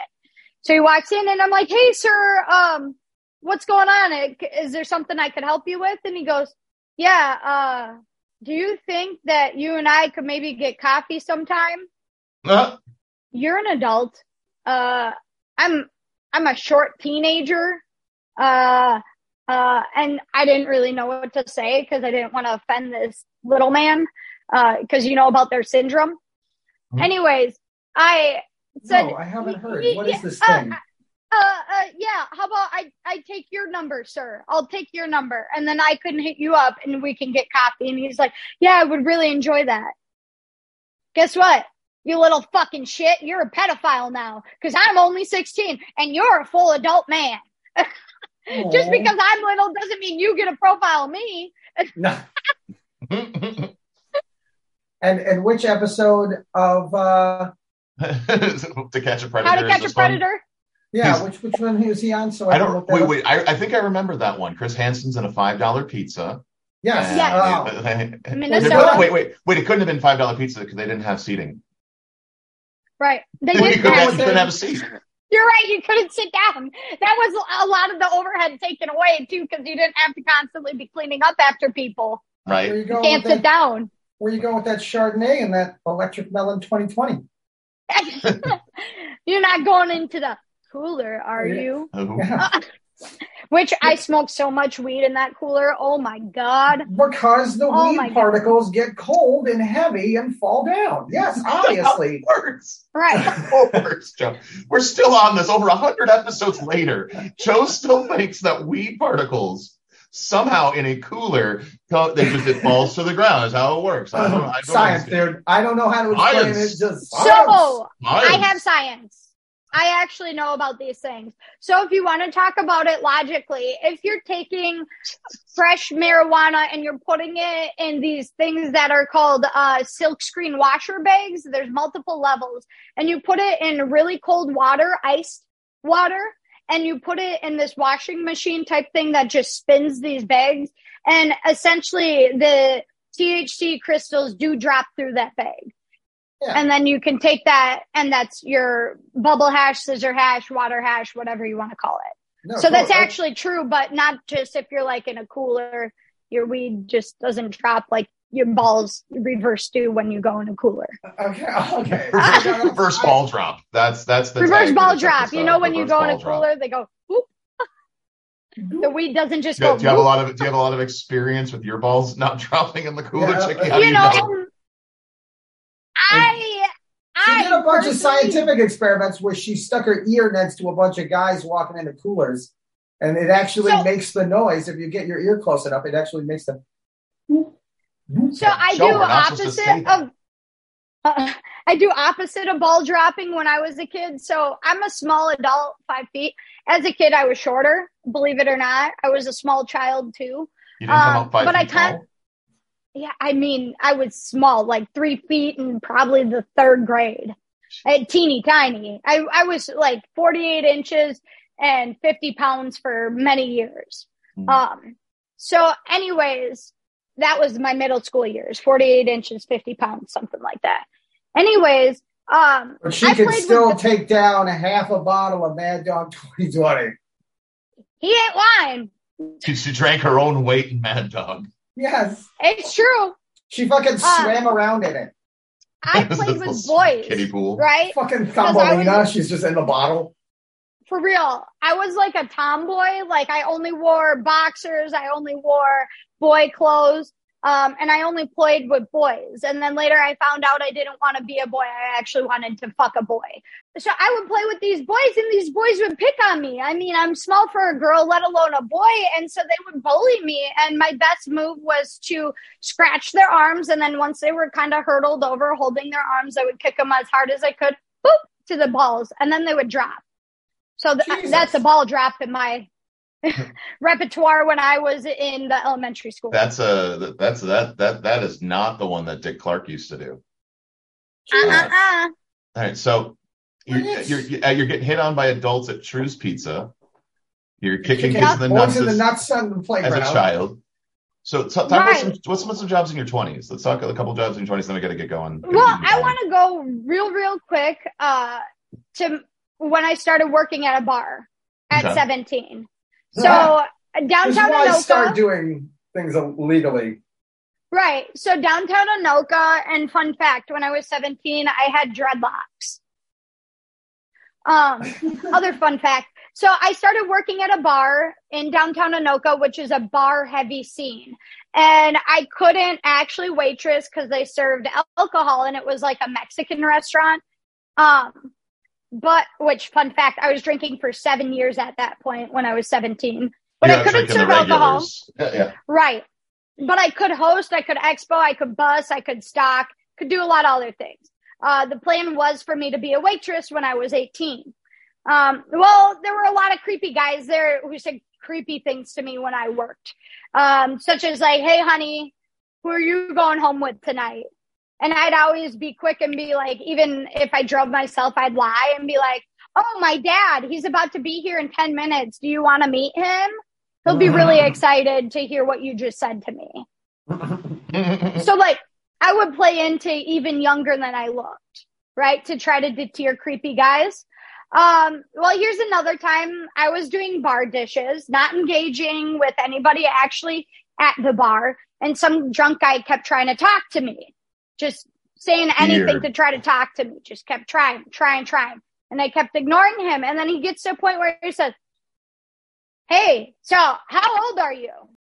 So he walks in, and I'm like, hey sir, um, what's going on? Is there something I could help you with? And he goes, yeah. Uh, do you think that you and I could maybe get coffee sometime? Uh, you're an adult. Uh, I'm, I'm a short teenager. Uh, uh, and I didn't really know what to say because I didn't want to offend this little man. Uh, cause you know about their syndrome. Mhm. Anyways, I said, no, I haven't heard. y- What this uh, thing? uh, uh, yeah, how about I, I take your number, sir? I'll take your number and then I can hit you up and we can get coffee. And he's like, yeah, I would really enjoy that. Guess what? You little fucking shit. You're a pedophile now because I'm only 16 and you're a full adult man. Just because I'm little doesn't mean you get a profile of me. No. And and which episode of uh to catch a predator. How to catch a this one? predator? yeah, He's- which which one was he on? So I, I don't. look Wait, up. wait. I, I think I remember that one. Chris Hansen's in a five dollar pizza. Yes. and- Yes. Oh. Minnesota. Wait, wait, wait! It couldn't have been five dollar pizza because they didn't have seating. Right. They did couldn't, that. have, you couldn't have a seat. You're right. You couldn't sit down. That was a lot of the overhead taken away too, because you didn't have to constantly be cleaning up after people. Right. you going Can't sit that? down. Where you going with that Chardonnay and that Electric Melon 2020? You're not going into the cooler, are Yeah. you? Oh. Yeah. Which I smoked so much weed in that cooler. Oh my god. Because the Oh my weed God. particles get cold and heavy and fall down. Yes, obviously. Worse. Right. Oh, worse, Joe. We're still on this over a hundred episodes later. Joe still thinks that weed particles somehow in a cooler go- they just it falls to the ground. Is how it works. I don't, I don't science, understand. dude. I don't know how to explain Science. it. Just So science. I have science. I actually know about these things. So if you want to talk about it logically, if you're taking fresh marijuana and you're putting it in these things that are called uh, silk screen washer bags, there's multiple levels, and you put it in really cold water, iced water, and you put it in this washing machine type thing that just spins these bags, and essentially the THC crystals do drop through that bag. Yeah. And then you can take that, and that's your bubble hash, scissor hash, water hash, whatever you want to call it. No, so that's actually true, but not just if you're like in a cooler, your weed just doesn't drop like your balls reverse do when you go in a cooler. Okay, okay. Reverse, reverse ball drop. That's that's the reverse ball this drop. episode, You know when you go in a ball drop. cooler, they go whoop. Mm-hmm. The weed doesn't just Do you, go. do you have a lot of do you have a lot of experience with your balls not dropping in the cooler? Yeah, Chicky? How you you know, know? I She I did a bunch of scientific experiments where she stuck her ear next to a bunch of guys walking into coolers, and it actually So- makes the noise. If you get your ear close enough, it actually makes the. So I do we're not supposed to say opposite of. Uh, I do opposite of ball dropping when I was a kid. So I'm a small adult, five feet. As a kid, I was shorter. Believe it or not, I was a small child too. You didn't come Um, out five but I feet can't- tall? Yeah, I mean, I was small, like three feet in probably the third grade. Uh, teeny tiny. I, I was like 48 inches and 50 pounds for many years. Mhm. Um, so anyways, that was my middle school years, 48 inches, 50 pounds, something like that. Anyways, um, But she I could still the- take down a half a bottle of Mad Dog 2020. he ain't lying. She, she drank her own weight in Mad Dog. Yes, It's true. she fucking Ah. swam around in it. I played with boys, Kiddie pool. right? Fucking I Thumbelina. was- She's just in the bottle. For real. I was like a tomboy. Like I only wore boxers. I only wore boy clothes. Um, and I only played with boys. And then later I found out I didn't want to be a boy. I actually wanted to fuck a boy. So I would play with these boys and these boys would pick on me. I mean, I'm small for a girl, let alone a boy. And so they would bully me. And my best move was to scratch their arms. And then once they were kind of hurtled over, holding their arms, I would kick them as hard as I could, boop, to the balls. And then they would drop. So th- that's a ball drop in my repertoire when I was in the elementary school. That's a that's that that that is not the one that Dick Clark used to do. uh-uh. All right, so You're, you're, you're, uh, you're getting hit on by adults at True's Pizza. You're kicking Kicking kids in the nuts in the as, nuts on the as a child. So t- talk about some, what's some, some jobs in your 20s. Let's talk a couple jobs in your 20s, then we got to get going. Well, I want to go real, real quick uh, to when I started working at a bar at Okay. 17. So This is downtown why I start Anoka, doing things illegally. right? So downtown Anoka, and fun fact: when I was 17, I had dreadlocks. Um, other fun fact. So I started working at a bar in downtown Anoka, which is a bar heavy scene. And I couldn't actually waitress because they served alcohol and it was like a Mexican restaurant. Um, but which fun fact, I was drinking for seven years at that point when I was 17, but You're I couldn't serve alcohol. Yeah, yeah. Right. But I could host, I could expo, I could bus, I could stock, could do a lot of other things. Uh, the plan was for me to be a waitress when I was 18. Um, well, there were a lot of creepy guys there who said creepy things to me when I worked. Um, such as like, Hey, honey, who are you going home with tonight? And I'd always be quick and be like, even if I drove myself, I'd lie and be like, Oh, my dad, he's about to be here in 10 minutes. Do you want to meet him? He'll be really excited to hear what you just said to me. So like I would play into even younger than I looked, right? To try to deter creepy guys. Um, well, here's another time I was doing bar dishes, not engaging with anybody actually at the bar. And some drunk guy kept trying to talk to me, just saying anything Weird. to try to talk to me, just kept trying, trying, trying. And I kept ignoring him. And then he gets to a point where he says, Hey, so how old are you?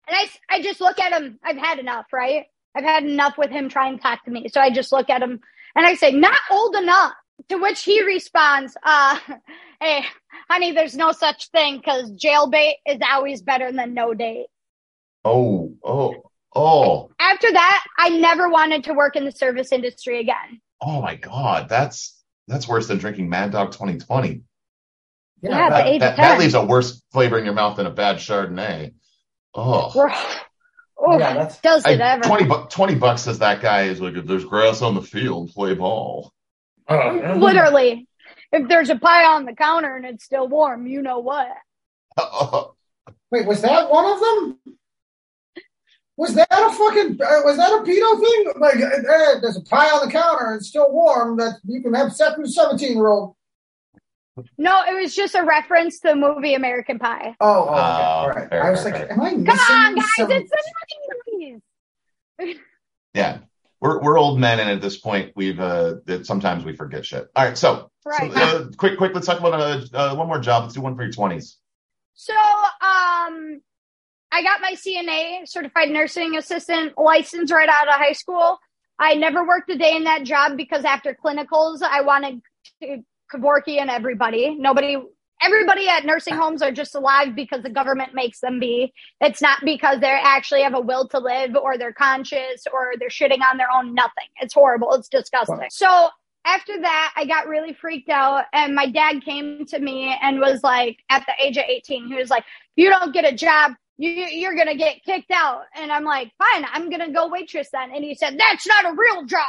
And I, I just look at him. I've had enough, right? I've had enough with him trying to talk to me. So I just look at him and I say, not old enough. To which he responds, uh, hey, honey, there's no such thing because jailbait is always better than no date. oh, oh, oh, After that, I never wanted to work in the service industry again. oh my God. That's, that's worse than drinking Mad Dog 2020. Yeah, that- That, that leaves a worse flavor in your mouth than a bad Chardonnay. Oh, We're- oh, Yeah, that's- does it I- ever? 20, bu- 20 bucks says that guy is like, if there's grass on the field, play ball. Uh, Literally. If there's a pie on the counter and it's still warm, you know what? Wait, was that one of them? Was that a fucking? Uh, was that a pedo thing? Like, uh, uh, there's a pie on the counter and it's still warm that you can have sex with a seventeen year old. No, it was just a reference to the movie American Pie. Oh, oh, okay. Oh, all right. fair, I was fair, like, fair. am I missing Come on, guys, some? it's the 90s. Yeah. We're, we're old men, and at this point, we've uh, that sometimes we forget shit. All right, so, Right. so uh, quick, quick. Let's talk about uh, uh, one more job. Let's do one for your twenties. So, um, I got my CNA, certified nursing assistant license right out of high school. I never worked a day in that job because after clinicals, I wanted to Kevorkian everybody. Nobody, everybody at nursing homes are just alive because the government makes them be. It's not because they actually have a will to live or they're conscious or they're shitting on their own nothing. It's horrible. It's disgusting. Wow. So after that, I got really freaked out and my dad came to me and was like, at the age of 18, he was like, you don't get a job, you, you're going to get kicked out. And I'm like, fine, I'm going to go waitress then. And he said, that's not a real job.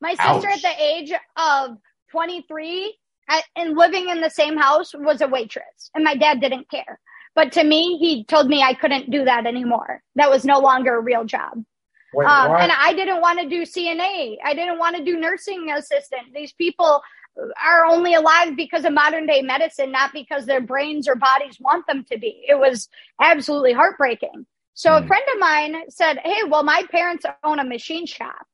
My sister Ouch. at the age of 23 at, and living in the same house was a waitress and my dad didn't care. But to me, he told me I couldn't do that anymore. That was no longer a real job. Wait, Um, and I didn't want to do CNA. I didn't want to do nursing assistant. These people are only alive because of modern day medicine, not because their brains or bodies want them to be. It was absolutely heartbreaking. So a Hmm. friend of mine said, Hey, well, my parents own a machine shop.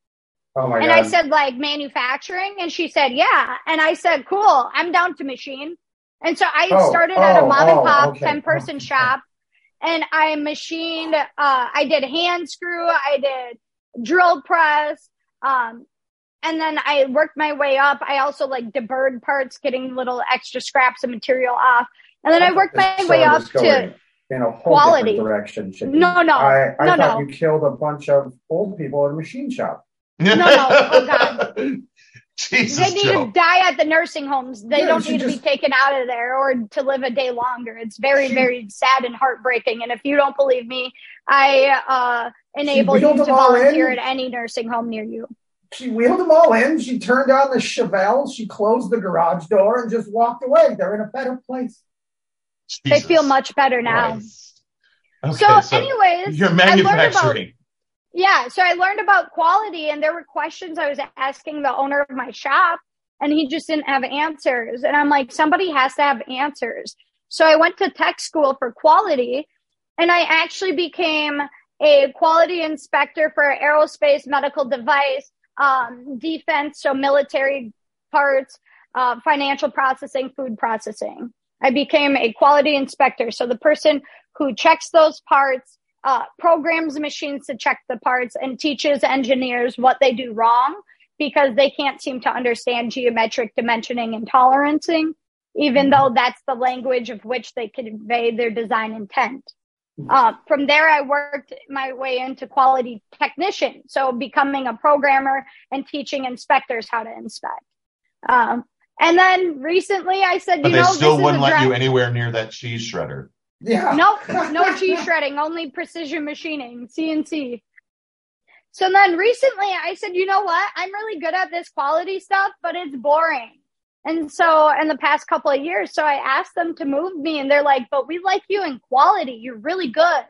oh my and god! I said, like manufacturing. And she said, yeah. And I said, cool. I'm down to machine. And so I Oh, started at a oh, mom and oh, pop okay. 10 person shop and I machined, uh, I did hand screw. I did drill press. Um, and then I worked my way up. I also like deburred parts, getting little extra scraps of material off. And then I worked my way up to, in a whole quality. direction. Chicken. No, no. I, I No, thought no. you killed a bunch of old people in a machine shop. No, no. Oh, God. Jesus, they need Joe. to die at the nursing homes. They Yeah, don't need to be taken out of there or to live a day longer. It's very, She- very sad and heartbreaking. And if you don't believe me, I uh, enable you to volunteer in? at any nursing home near you. She wheeled them all in. She turned on the Chevelle. She closed the garage door and just walked away. They're in a better place. They feel much better now. Christ. Okay, so, anyways, you're I learned about- Yeah, so I learned about quality, and there were questions I was asking the owner of my shop, and he just didn't have answers. And I'm like, somebody has to have answers. So I went to tech school for quality, and I actually became a quality inspector for aerospace, medical device, um, defense, so military parts, uh, financial processing, food processing. I became a quality inspector. So the person who checks those parts, uh, programs machines to check the parts and teaches engineers what they do wrong because they can't seem to understand geometric dimensioning and tolerancing, even though that's the language of which they convey their design intent. Uh, from there, I worked my way into quality technician. So becoming a programmer and teaching inspectors how to inspect. Um, and then recently I said, But you they know, still this wouldn't is let dra- you anywhere near that cheese shredder. Yeah. no, no cheese shredding, only precision machining, CNC. So then recently I said, you know what? I'm really good at this quality stuff, but it's boring. And so in the past couple of years, so I asked them to move me and they're like, but we like you in quality. You're really good.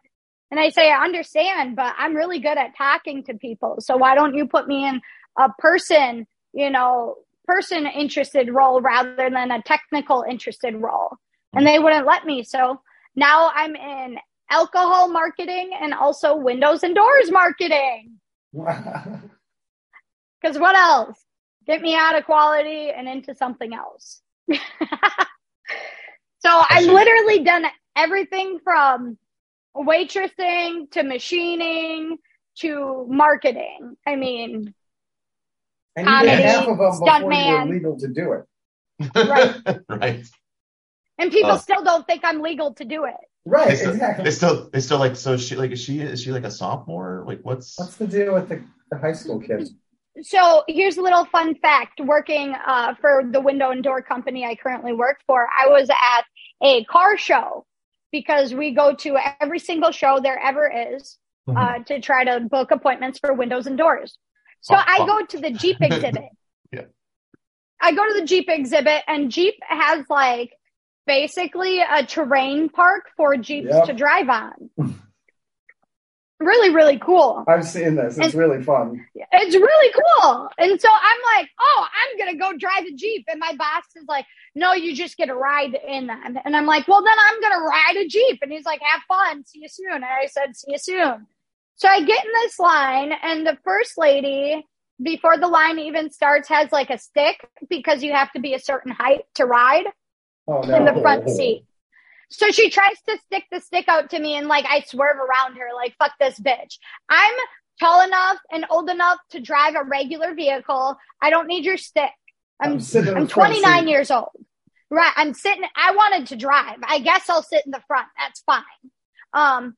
And I say, I understand, but I'm really good at talking to people. So why don't you put me in a person, you know, person interested role rather than a technical interested role? And they wouldn't let me. So now I'm in alcohol marketing and also windows and doors marketing. Because what else? Get me out of quality and into something else. so I've literally done everything from waitressing to machining to marketing. I mean, and you did Comedy, half of them before you were stuntman. legal to do it. Right. right. and people Oh. still don't think I'm legal to do it. Right, They still, exactly. they still, they still like. So she like is she is she like a sophomore? Like what's? What's the deal with the, the high school kids? So here's a little fun fact. Working uh, for the window and door company I currently work for, I was at a car show because we go to every single show there ever is uh, to try to book appointments for windows and doors. So Oh, I oh. go to the Jeep exhibit. Yeah. I go to the Jeep exhibit, and Jeep has like basically a terrain park for Jeeps Yep. to drive on. really, really cool. I've seen this. It's And- really fun. It's really cool. And so I'm like, oh, I'm going to go drive a Jeep. And my boss is like, no, you just get a ride in that. And I'm like, well, then I'm going to ride a Jeep. And he's like, have fun. See you soon. And I said, see you soon. So I get in this line, and the first lady, before the line even starts, has like a stick because you have to be a certain height to ride Oh no. in the front seat. So she tries to stick the stick out to me and like I swerve around her like fuck this bitch. I'm tall enough and old enough to drive a regular vehicle. I don't need your stick. I'm sitting in I'm 29 years old. Right. I'm sitting I wanted to drive. I guess I'll sit in the front. That's fine. Um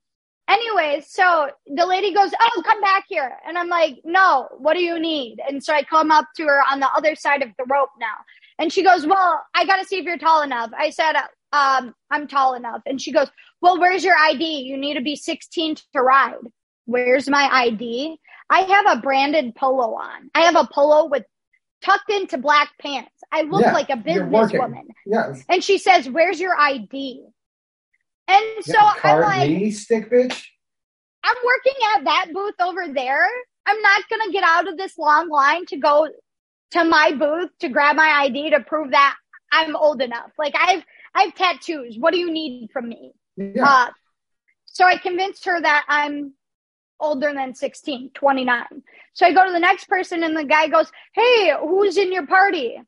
anyways, so the lady goes, "Oh, come back here." And I'm like, "No, what do you need?" And so I come up to her on the other side of the rope now. And she goes, Well, I got to see if you're tall enough. I said, um, I'm tall enough. And she goes, Well, where's your ID? You need to be 16 to ride. Where's my ID? I have a branded polo on. I have a polo with tucked into black pants. I look Yeah, like a businesswoman. Yes. And she says, Where's your ID? And so I'm like, me, stick bitch. I'm working at that booth over there. I'm not going to get out of this long line to go to my booth to grab my ID to prove that I'm old enough. Like I've, I have tattoos. What do you need from me? Yeah. Uh, so I convinced her that I'm older than 16, 29. So I go to the next person and the guy goes, Hey, who's in your party?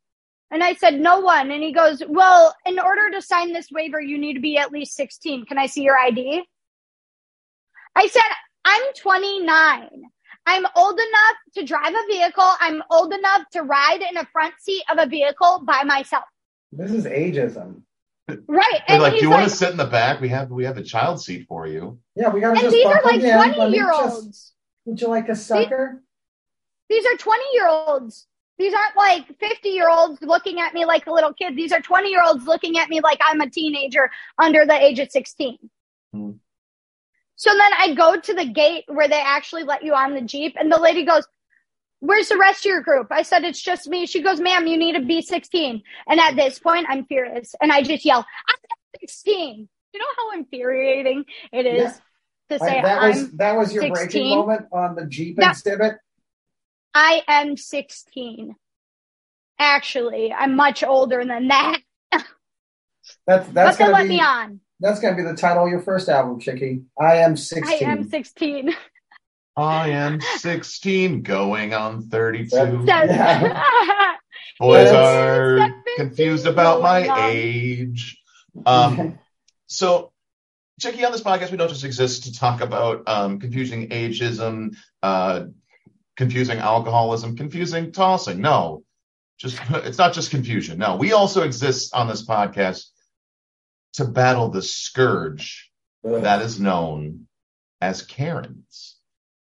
And I said, no one. And he goes, well, in order to sign this waiver, you need to be at least 16. Can I see your ID? I said, I'm 29. I'm old enough to drive a vehicle. I'm old enough to ride in a front seat of a vehicle by myself. this is ageism. Right. And like, do you want to sit in the back? We have we have a child seat for you. Yeah, we gotta and just these are like 20 me year just- olds. Would you like a sucker? These are 20 year olds. These aren't like 50 year olds looking at me like a little kid. These are 20 year olds looking at me like I'm a teenager under the age of 16. Hmm. So then I go to the gate where they actually let you on the Jeep and the lady goes, Where's the rest of your group? I said, It's just me. She goes, Ma'am, you need to be 16. And at this point, I'm furious. And I just yell, I'm 16. You know how infuriating it is to say that I'm was that was your 16. breaking moment on the Jeep Yeah. Stibbit. I am 16. Actually, I'm much older than that. That's that's gonna let be me on. that's gonna be the title of your first album, Chicky. I am 16. I am 16. I am 16, going on 32. Boys are confused about my on. age. Um, so, Chicky, on this podcast, we don't just exist to talk about um, confusing ageism, uh, confusing alcoholism, confusing tossing. No, just it's not just confusion. No, we also exist on this podcast to battle the scourge Ugh. that is known as Karens.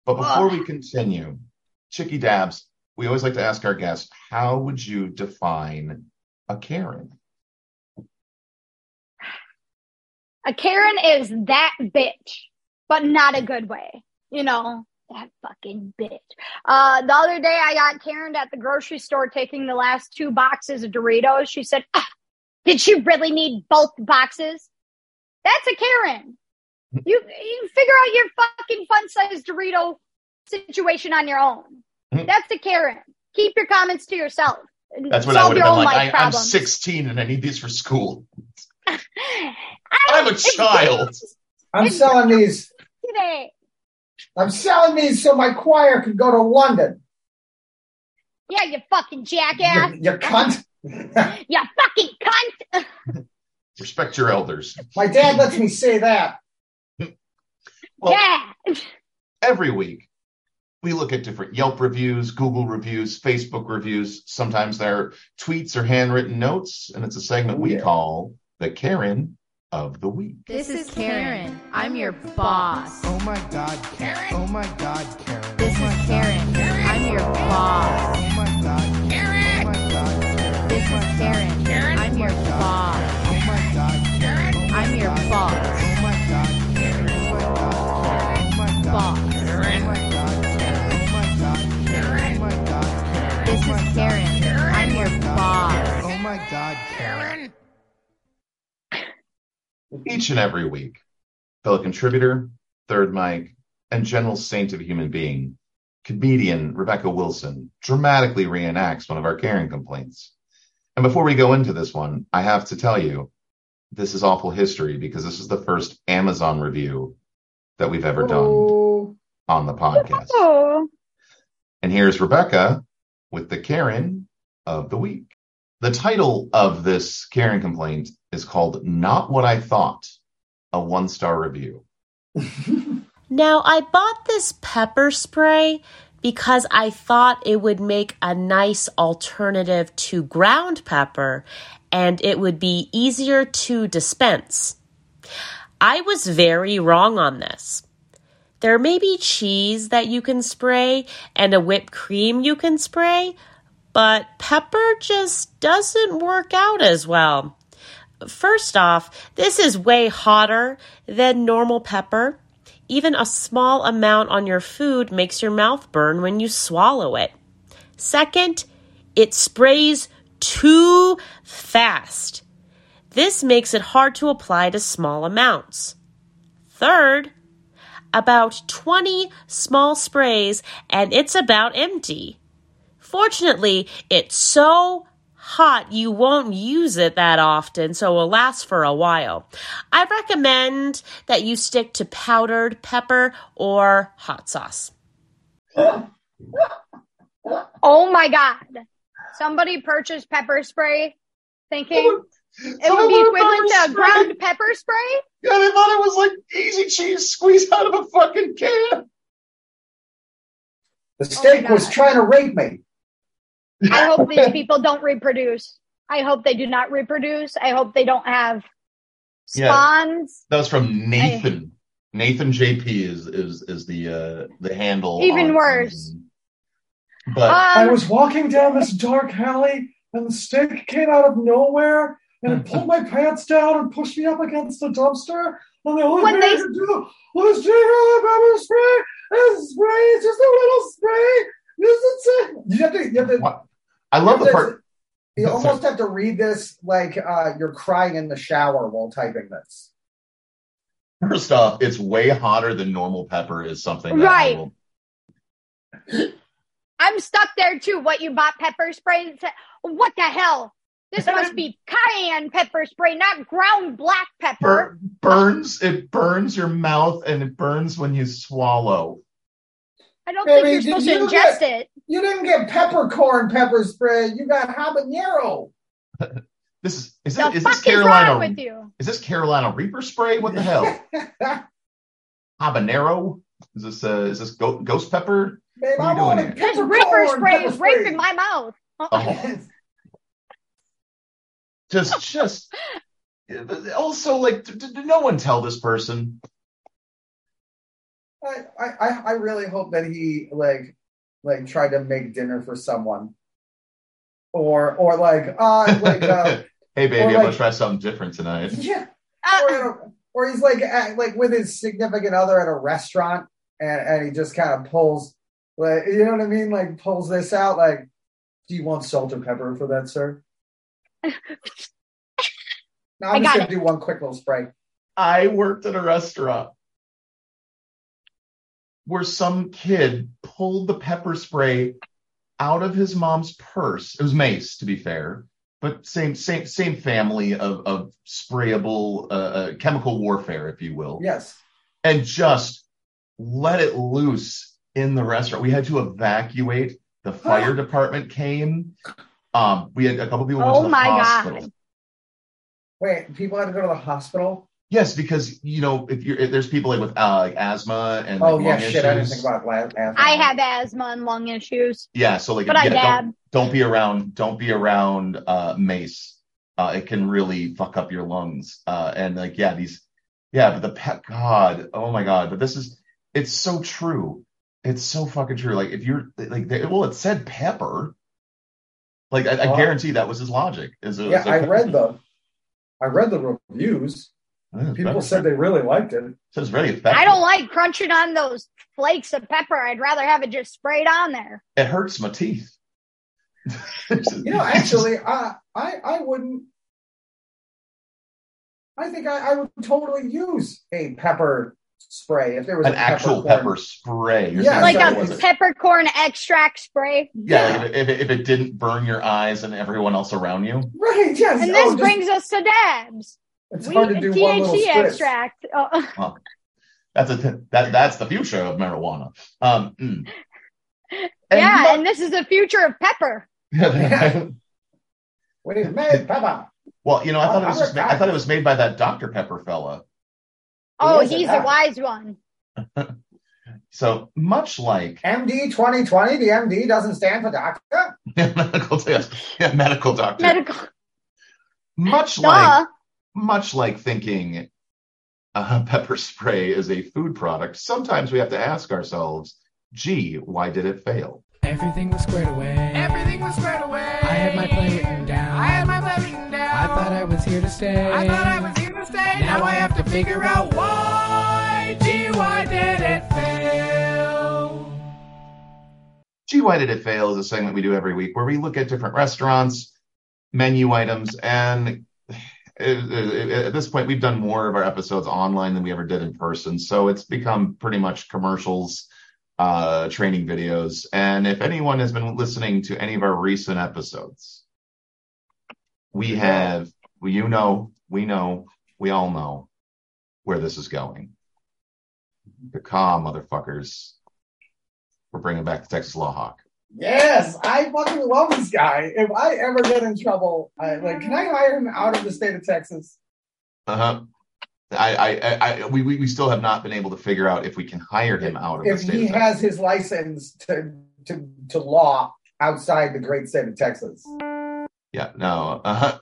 But before we continue, Chicky Dabs, we always like to ask our guests, how would you define a Karen? A Karen is that bitch, but not a good way. You know, that fucking bitch. Uh, the other day I got Karen at the grocery store taking the last two boxes of Doritos. She said, ah, did she really need both boxes? That's a Karen. You, you figure out your fucking fun sized Dorito situation on your own. Mhm. That's a Karen. Keep your comments to yourself. That's what I would have been like. I, I'm 16 and I need these for school. I- I'm a child. I'm selling these. Today. I'm selling these so my choir can go to London. Yeah, you fucking You, jackass. you cunt. You fucking cunt. Respect your elders. my dad lets me say that. Well, yeah. every week we look at different Yelp reviews, Google reviews, Facebook reviews. Sometimes they're tweets or handwritten notes, and it's a segment we oh, Yeah. call the Karen of the week. This is Karen. I'm your oh, boss. Oh my god, Karen. Oh my god, Karen. Oh this oh is my Karen. I'm your boss. Oh my god, Karen. Oh my god, Karen. This is Karen. God, Karen. Each and every week, fellow contributor, third mic, and general saint of a human being, comedian Rebecca Wilson dramatically reenacts one of our Karen complaints. And before we go into this one, I have to tell you, this is awful history because this is the first Amazon review that we've ever done Ooh. on the podcast. Oh. And here's Rebecca with the Karen of the week. The title of this Karen complaint is called Not What I Thought, a one star review. Now, I bought this pepper spray because I thought it would make a nice alternative to ground pepper and it would be easier to dispense. I was very wrong on this. There may be cheese that you can spray and a whipped cream you can spray, but pepper just doesn't work out as well. First off, this is way hotter than normal pepper. Even a small amount on your food makes your mouth burn when you swallow it. Second, it sprays too fast. This makes it hard to apply to small amounts. Third, about 20 small sprays and it's about empty. Fortunately, it's so hot you won't use it that often, so it will last for a while. I recommend that you stick to powdered pepper or hot sauce. Oh my god. Somebody purchased pepper spray thinking it would be Someone equivalent to ground pepper spray. Yeah, they thought it was like easy cheese squeezed out of a fucking can. The steak oh was trying to rape me. I hope these people don't reproduce. I hope they do not reproduce. I hope they don't have Yeah. spawns. That was from Nathan. Nathan JP is is is the uh the handle. Even worse. Amazon. But I Um, was walking down this dark alley, and the steak came out of nowhere, and it pulled my pants down and pushed me up against the dumpster. And the only When thing they- I could do was take out the pepper spray and spray just a little spray, just to you have to, What? I love the part. you almost have to read this like uh, you're crying in the shower while typing this. First off, it's way hotter than normal pepper is something that I Right. will- I'm stuck there too. What you bought pepper spray? What the hell? This must be cayenne pepper spray, not ground black pepper. bur- burns. It burns your mouth and it burns when you swallow. I don't Baby, think you're did supposed to ingest get- it. You didn't get peppercorn pepper spray. You got habanero. This is is, The it, is fuck this is Carolina? wrong with you? Is this Carolina Reaper spray? What the hell? Habanero? Is this uh, is this go- ghost pepper? Babe, I you doing wanted here? This Reaper spray pepper is raping my mouth. Oh, just just. Also, like, did, did no one tell this person? I, I, I really hope that he like like tried to make dinner for someone. Or or like uh like uh hey, baby, I'm gonna try something different tonight. yeah Uh, or, a- or he's like at, like with his significant other at a restaurant and, and he just kind of pulls like you know what I mean like pulls this out like do you want salt or pepper for that sir? Now I I'm just gonna do one quick little spray. I worked at a restaurant where some kid pulled the pepper spray out of his mom's purse. It was mace, to be fair, but same same same family of of sprayable uh, uh, chemical warfare, if you will, Yes. and just let it loose in the restaurant. We had to evacuate. The fire department came. Um, we had a couple people went Oh to the my hospital. God. Wait, people had to go to the hospital? Yes, because you know if you're if there's people like with uh, like asthma and Oh like, yeah, lung shit, I didn't think about last I have asthma and lung issues, Yeah, so like but I dab. don't, don't be around don't be around uh mace. Uh it can really fuck up your lungs. Uh and like yeah, these yeah, but the pet god, oh my god, but this is it's so true. It's so fucking true. Like if you're like they, well it said pepper. Like I, I Oh. guarantee that was his logic. Is it, Yeah, it's like I read the I read the reviews. Yeah, People pepper. said they really liked it. So it's very effective. I don't like crunching on those flakes of pepper. I'd rather have it just sprayed on there. It hurts my teeth. You know, actually, I I I wouldn't. I think I, I would totally use a pepper spray if there was an a actual peppercorn. pepper spray. You're Yeah, Like a wasn't- peppercorn extract spray. Yeah, like if, it, if, it, didn't burn your eyes and everyone else around you. Right? Yes. And oh, this just- brings us to dabs. It's We, hard to do one little THC extract. Oh, That's a that that's the future of marijuana. Um, mm. And yeah, mu- and this is the future of pepper. Wait a minute, pepper. well, you know, I thought it was Oh, just ma- I thought it was made by that Dr Pepper fella. Oh, Who is it he's now? a wise one. So much like MD 2020. The MD doesn't stand for doctor. medical yes, yeah, medical doctor. Medical. much Duh. like much like thinking uh, pepper spray is a food product. Sometimes we have to ask ourselves, "Gee, why did it fail?" Everything was squared away. Everything was squared away. I had my plan written down. I had my plan written down. I thought I was here to stay. I thought I was here to stay. Now I have to figure out why. Gee, why did it fail? Gee, why did it fail is a segment we do every week where we look at different restaurants, menu items, and it- it- at this point, we've done more of our episodes online than we ever did in person. So it's become pretty much commercials, uh, training videos. And if anyone has been listening to any of our recent episodes, we have, you know, we know, we all know where this is going. The calm motherfuckers. We're bringing back the Texas Law Hawk. Yes, I fucking love this guy. If I ever get in trouble, I like, can I hire him out of the state of Texas? Uh-huh. I, I, I, I we, we we still have not been able to figure out if we can hire him out of the If state. he of Texas. has his license to to to law outside the great state of Texas. yeah, no. Uh-huh.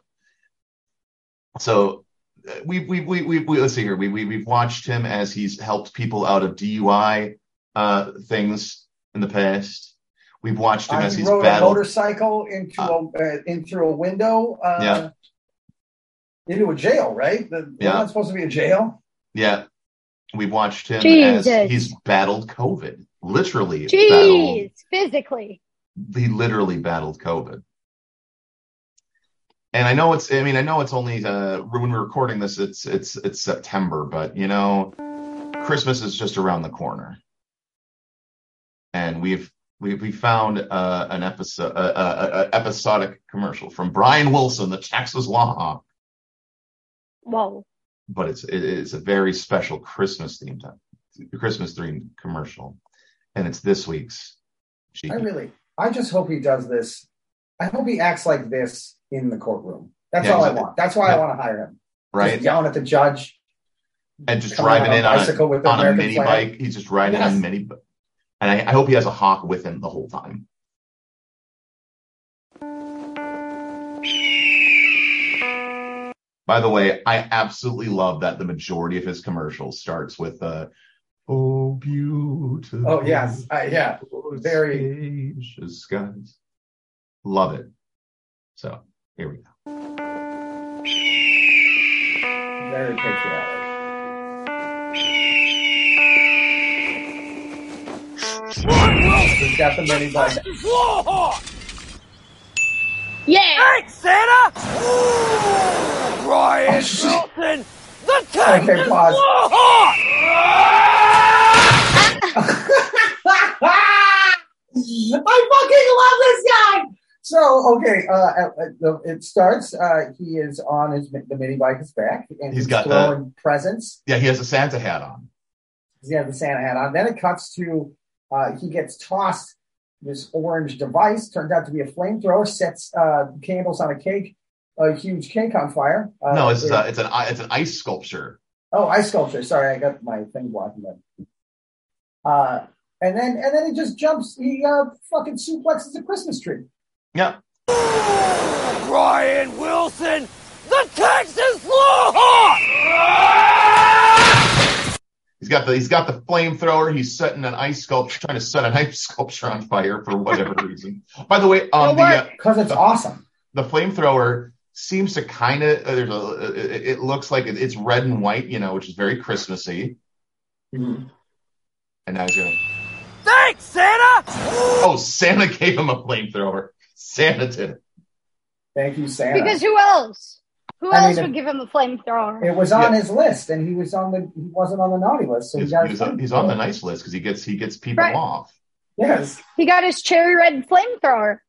So uh, we we we we, we let's see here. We we we've watched him as he's helped people out of DUI uh things in the past. We've watched him Uh, as he he's rode a motorcycle into a uh, in through a window. Uh, Yeah. Into a jail, right? The, Yeah. Wasn't supposed to be a jail? Yeah, we've watched him Jesus. as he's battled COVID. Literally battled Jeez, physically. he literally battled COVID. And I know it's I mean I know it's only uh when we're recording this it's it's it's September, but you know Christmas is just around the corner. And we've we we found uh, an episode uh, uh, uh, episodic commercial from Bryan Wilson, the Texas Law Hawk, Whoa. but it's it is a very special Christmas themed Christmas themed commercial, and it's this week's. I really, I just hope he does this. I hope he acts like this in the courtroom. That's Yeah, all I want. That's why yeah. I want to hire him. right? Just yelling at the judge. and just coming driving on in on a, with on a mini flag. bike. He's just riding on a Yes. mini. And I, I hope he has a hawk with him the whole time. By the way, I absolutely love that the majority of his commercials starts with uh, "Oh beautiful." Oh yes, uh, yeah. Very- spacious skies. Love it. So here we go. Very patriotic. He's got the mini bike. Yeah. Thanks, Santa! Bryan Wilson, the Texas Okay, pause. I fucking love this guy. So okay, uh, uh, uh, it starts. Uh, he is on his the mini bike is back, and He's he's, got the- presents. Yeah, he has a Santa hat on. He has the Santa hat on. Then it cuts to uh, he gets tossed this orange device. Turns out to be a flamethrower. Sets uh, candles on a cake, a huge cake on fire. Uh, no, it's it- uh, it's an it's an ice sculpture. Oh, ice sculpture. Sorry, I got my thing blocking it. Uh, and then and then he just jumps. He uh, fucking suplexes a Christmas tree. Yeah, Bryan Wilson, the Texas Law Hawk! He's got the he's got the flamethrower. He's setting an ice sculpture, trying to set an ice sculpture on fire for whatever reason. By the way, um, the uh, Because it's awesome. the flamethrower seems to kind of uh, there's a it, it looks like it, it's red and white, you know, which is very Christmassy. And now he's gonna. Thanks, Santa! Oh, Santa gave him a flamethrower. Santa did. Thank you, Santa. Because who else? Who I else mean, would give him a flamethrower? it was on Yeah. his list, and he was on the he wasn't on the naughty list, so he He's, got he's, his on, he's on the nice list because he gets he gets people Right. off. Yes, He got his cherry red flamethrower.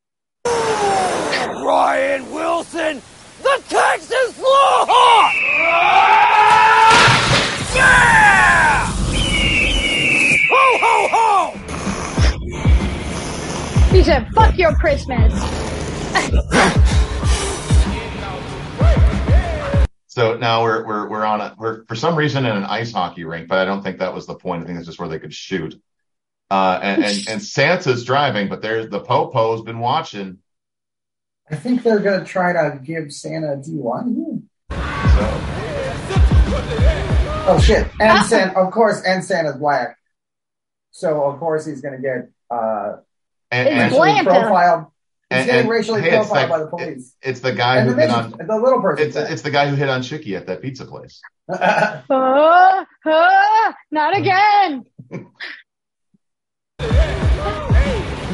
Bryan Wilson, the Texas Law Hawk! Yeah! Ho, ho, ho! He said, fuck your Christmas. So now we're we're we're on a we're for some reason in an ice hockey rink, but I don't think that was the point. I think it's just where they could shoot. Uh, and, and and Santa's driving, but there's the Popo's been watching. I think they're gonna try to give Santa a DUI. So Oh shit! And Santa, of course, and Santa's black, so of course he's gonna get uh, and, It's and, black. racially profiled. He's and- getting and, racially hey, profiled that- by the police. it's the guy and who the, hit on the little person. it's it's the guy who hit on Chicky at that pizza place. Uh, uh, not again.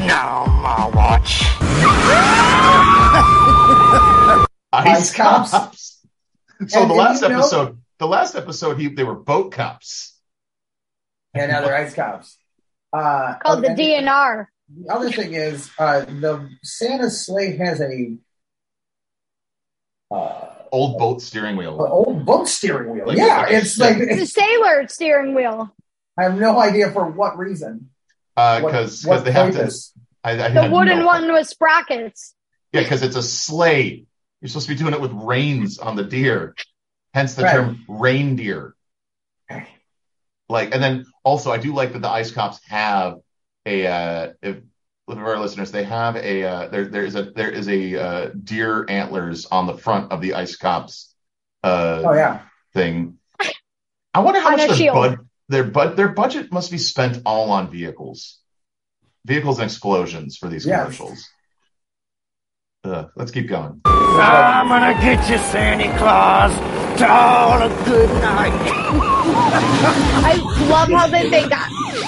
Now my watch. Ice cops. So And the last you know- episode, the last episode, he they were boat cops. and other ice cops. Uh, Called the DNR. The other thing is, uh, the Santa sleigh has a uh, Old boat steering wheel. an old boat steering wheel. Like- yeah, like it's like it's a sailor steering wheel. I have no idea for what reason. Uh, What- because what they have to. I, I The wooden no- one with sprockets. Yeah, because it's a sleigh. You're supposed to be doing it with reins on the deer. Hence the Right. term reindeer. Like, and then also I do like that the ice cops have a uh if with our listeners, they have a uh there there is a there is a uh deer antlers on the front of the ice cops uh Oh yeah, thing. I wonder how On much a their shield. bud their bud their budget must be spent all on vehicles. Vehicles and explosions for these Yes. commercials. Ugh, let's keep going. I'm gonna get you, Santa Claus. All a good night. I love how they think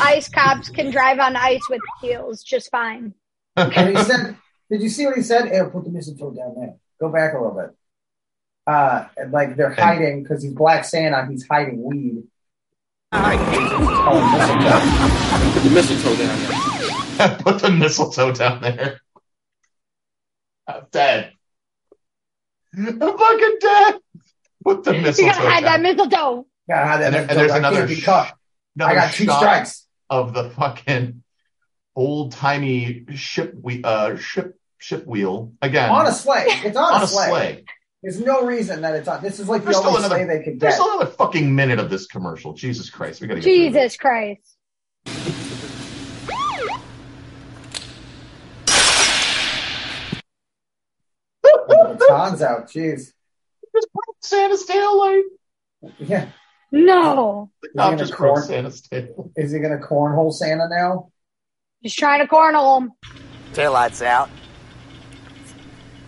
ice cops can drive on ice with heels just fine. And he said, "Did you see what he said? Hey, put the mistletoe down there. Go back a little bit." Uh, and like they're hiding because he's Black Santa. He's hiding weed. I Oh, Put the mistletoe down there. Put the mistletoe down there. I'm dead. I'm fucking dead. Put the mistletoe. You mistletoe gotta hide that down. mistletoe. God, how that And there- mistletoe and there's I another can't be sh- cut. Another I got two shot strikes. Of the fucking old timey ship we uh ship ship wheel again On a sleigh. It's on, on a a sleigh. sleigh. There's no reason that it's on. This is like There's still only another- sleigh they could There's get. still another fucking minute of this commercial. Jesus Christ, we gotta get through. Jesus Christ. The out. Jeez. Just put Santa's tail light. Yeah. No. The Is he cop gonna just broke corn- Santa's tail. Is he going to cornhole Santa now? Just trying to cornhole him. Taillights out.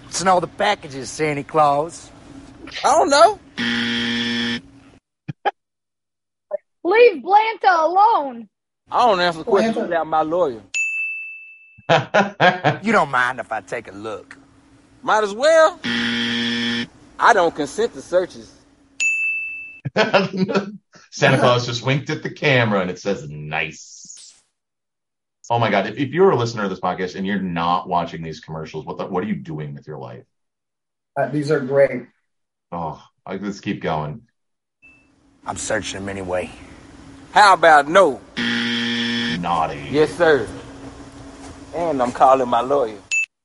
What's in all the packages, Santa Claus? I don't know. Leave Blanta alone. I don't answer questions Well, without my lawyer. You don't mind if I take a look. Might as well. I don't consent to searches. Santa Claus just winked at the camera and it says nice. Oh my god! If, if you're a listener of this podcast and you're not watching these commercials, what the, what are you doing with your life? Uh, these are great. Oh, I, let's keep going. I'm searching them anyway. How about no? Naughty. Yes, sir. And I'm calling my lawyer.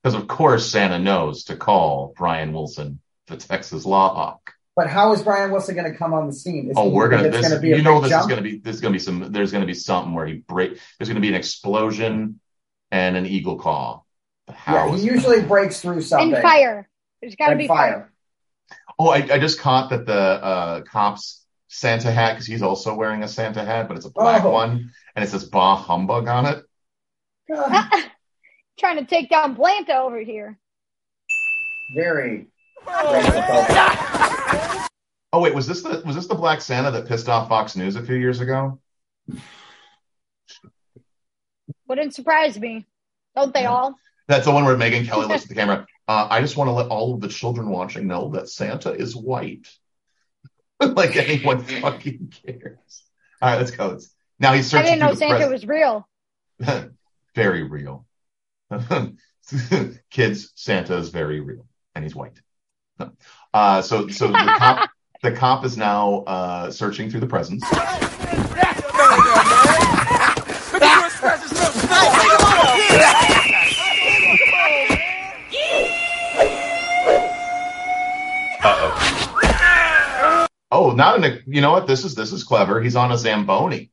Because of course Santa knows to call Bryan Wilson, the Texas Law Hawk. But how is Bryan Wilson going to come on the scene? Is Oh, we're gonna. it's This, gonna be a you know, big this is gonna be. This is gonna be some. There's gonna be something where he break. There's gonna be an explosion and an eagle call. How Yeah, is he it- usually breaks through something. And fire. There's gotta be fire. fire. Oh, I, I just caught that the uh, cops Santa hat because he's also wearing a Santa hat, but it's a black Oh. one and it says "Bah Humbug" on it. Trying to take down Blanta over here. very. Oh wait, was this the was this the Black Santa that pissed off Fox News a few years ago? Wouldn't surprise me. Don't they all? That's the one where Megyn Kelly looks at the camera. Uh, I just want to let all of the children watching know that Santa is white. like anyone fucking cares. All right, let's go. Let's- Now he's I searching didn't know through the Santa pres- was real. very real. Kids, Santa is very real, and he's white. Uh, so, so the cop, the cop is now uh, searching through the presents. Uh-oh. Oh, not in a. You know what? This is this is clever. He's on a zamboni,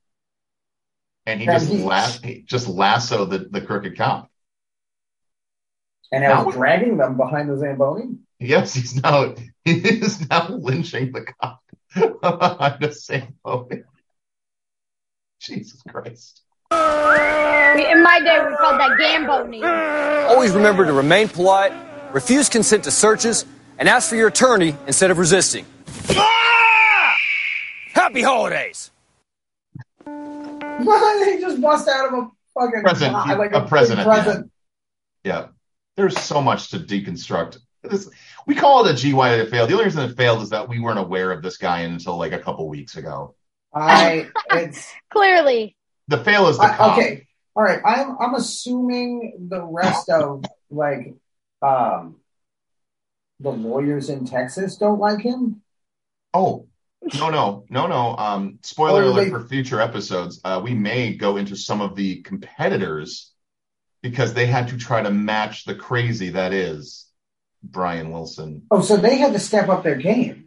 and he And just he- las- he just lassoed the, the crooked cop. And I Now- was dragging them behind the Zamboni. Yes, he's now he is now lynching the cop behind the zamboni. Jesus Christ! In my day, we called that Gamboni. Always remember to remain polite, refuse consent to searches, and ask for your attorney instead of resisting. Ah! Happy holidays! he just bust out of a fucking Present, box, like a big present present. end. Yeah, there's so much to deconstruct. This, we call it a GY that it failed. The only reason it failed is that we weren't aware of this guy until like a couple weeks ago. I it's Clearly. The fail is the I, cop. okay. All right. I'm I'm assuming the rest of like um the lawyers in Texas don't like him. Oh, no, no, no, no. Um, spoiler Or alert they- for future episodes. Uh, we may go into some of the competitors because they had to try to match the crazy that is Bryan Wilson. Oh, so they had to step up their game.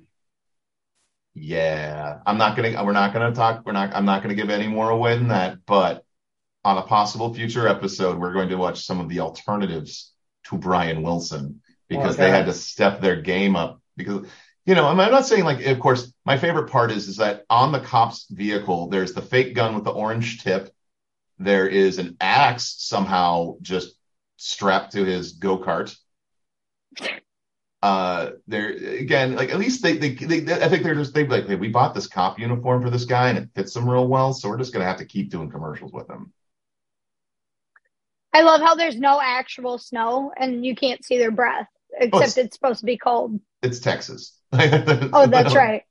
Yeah, I'm not gonna. We're not gonna talk. We're not. I'm not gonna give any more away than that. But on a possible future episode, we're going to watch some of the alternatives to Bryan Wilson because oh, they had to step their game up. Because you know, I'm I'm not saying like. Of course, my favorite part is is that on the cop's vehicle, there's the fake gun with the orange tip. There is an axe somehow just strapped to his go kart uh they're again like at least they, they they i think they're just they like hey, we bought this cop uniform for this guy and it fits him real well so we're just gonna have to keep doing commercials with him I love how there's no actual snow and you can't see their breath, except it's- it's supposed to be cold. It's Texas. Oh, that's right.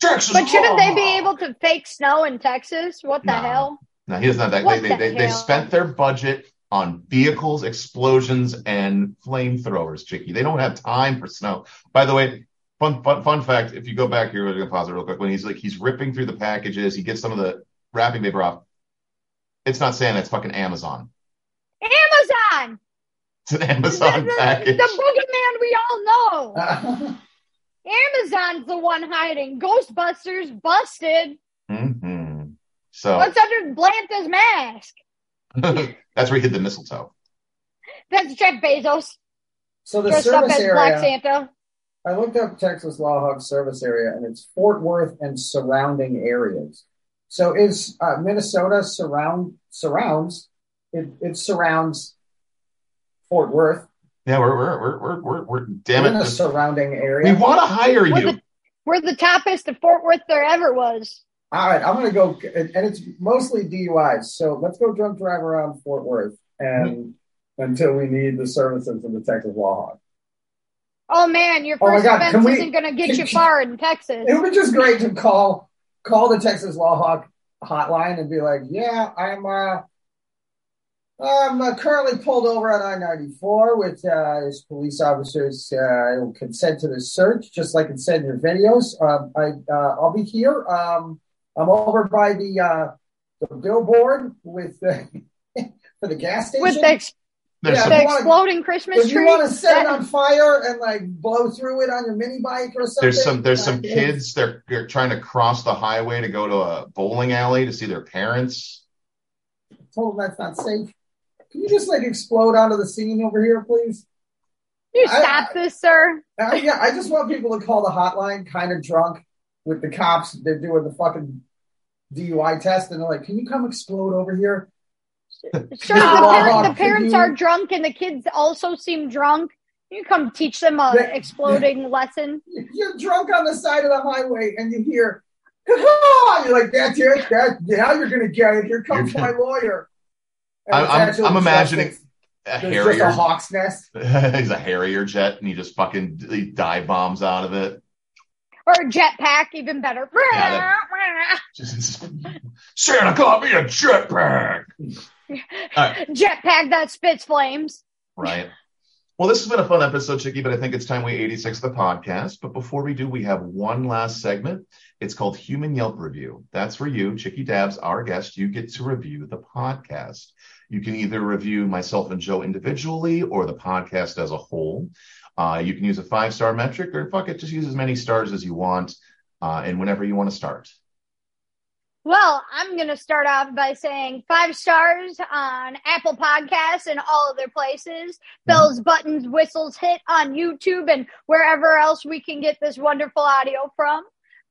Texas. But shouldn't they be able to fake snow in Texas? What the No. hell? No, he doesn't have that. What They, the they, they, they spent their budget on vehicles, explosions, and flamethrowers, Chicky. They don't have time for snow. By the way, fun fun, fun fact: if you go back here, we're gonna pause it real quick. When he's like he's ripping through the packages, he gets some of the wrapping paper off. It's not Santa, it's fucking Amazon. Amazon! It's an Amazon the, package. the boogeyman we all know. Amazon's the one hiding. Ghostbusters busted. hmm So What's under Blanta's mask? that's where he hid the mistletoe. That's Jeff Bezos so the dressed up service as Black area, Santa. I looked up Texas Law Hawk service area, and it's Fort Worth and surrounding areas. So is uh, Minnesota surround surrounds it, it surrounds Fort Worth Yeah, we're we're we're we're we're, we're damn in it. a just- surrounding area. we want to hire We're you. the, we're the toppest of Fort Worth there ever was. All right, I'm gonna go, and and it's mostly DUIs. So let's go drunk drive around Fort Worth, and until we need the services of the Texas Lawhawk. Oh man, your Oh first God, can offense we- isn't going to get can- you far in Texas. It would be just great to call call the Texas Law Hawk hotline and be like, "Yeah, I'm uh, I'm uh, currently pulled over on I-94 with uh, his police officers uh, consent to the search, just like it said in your videos. Um, I uh, I'll be here. Um, I'm over by the uh, the billboard with the, for the gas station. With the, ex- Yeah, the if you wanna- exploding Christmas if tree. you want to set it on fire and like blow through it on your mini bike or something, there's some there's some like, kids they're they're trying to cross the highway to go to a bowling alley to see their parents. told them that's not safe. Can you just like explode onto the scene over here, please? you I- stop this, sir. Uh, yeah, I just want people to call the hotline kind of drunk with the cops. They're doing the fucking DUI test, and they're like, "Can you come explode over here?" Sure, the, Law parent, Hawk, the parents are drunk and the kids also seem drunk. You come teach them a Yeah. exploding lesson. You're drunk on the side of the highway, and you hear, "Caw!" You're like, "That's it. That now you're gonna get it. Here comes my lawyer." I'm- I'm- I'm imagining it's- A There's just a Harrier, hawk's nest. he's a Harrier jet, and he just fucking he dive bombs out of it. Or a jetpack, even better. Santa got me a jetpack. jetpack that spits flames. Right. Well, this has been a fun episode, Chicky, but I think it's time we 86 the podcast. But before we do, we have one last segment. It's called Human Yelp Review. That's for you, Chicky Dabs, our guest. You get to review the podcast. You can either review myself and Joe individually or the podcast as a whole. Uh, you can use a five star metric or fuck it, just use as many stars as you want uh, and whenever you want to start. Well, I'm going to start off by saying five stars on Apple Podcasts and all other places. Bells, buttons, whistles hit on YouTube and wherever else we can get this wonderful audio from.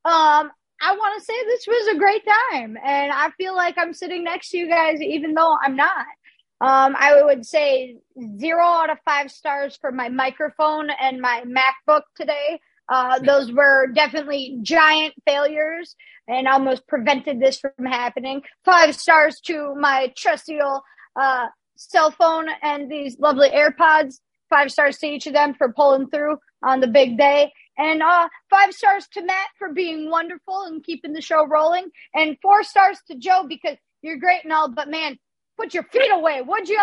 Um, I want to say this was a great time, and I feel like I'm sitting next to you guys, even though I'm not. Um, I would say zero out of five stars for my microphone and my MacBook today. Uh, those were definitely giant failures and almost prevented this from happening. Five stars to my trusty old uh, cell phone and these lovely AirPods. Five stars to each of them for pulling through on the big day. And uh, five stars to Matt for being wonderful and keeping the show rolling. And four stars to Joe because you're great and all, but man, put your feet away, would you?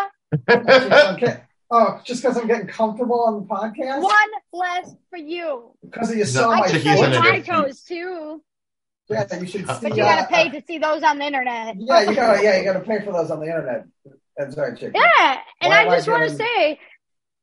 Okay. Oh, just because I'm getting comfortable on the podcast? One less for you. Because you No, saw I my Chicky's can in show a my toes too, Yeah, you should see. but you uh, gotta pay to see those on the internet. Yeah, you gotta. Yeah, you gotta pay for those on the internet. That's right, chicken. Yeah, and Why I just want to say,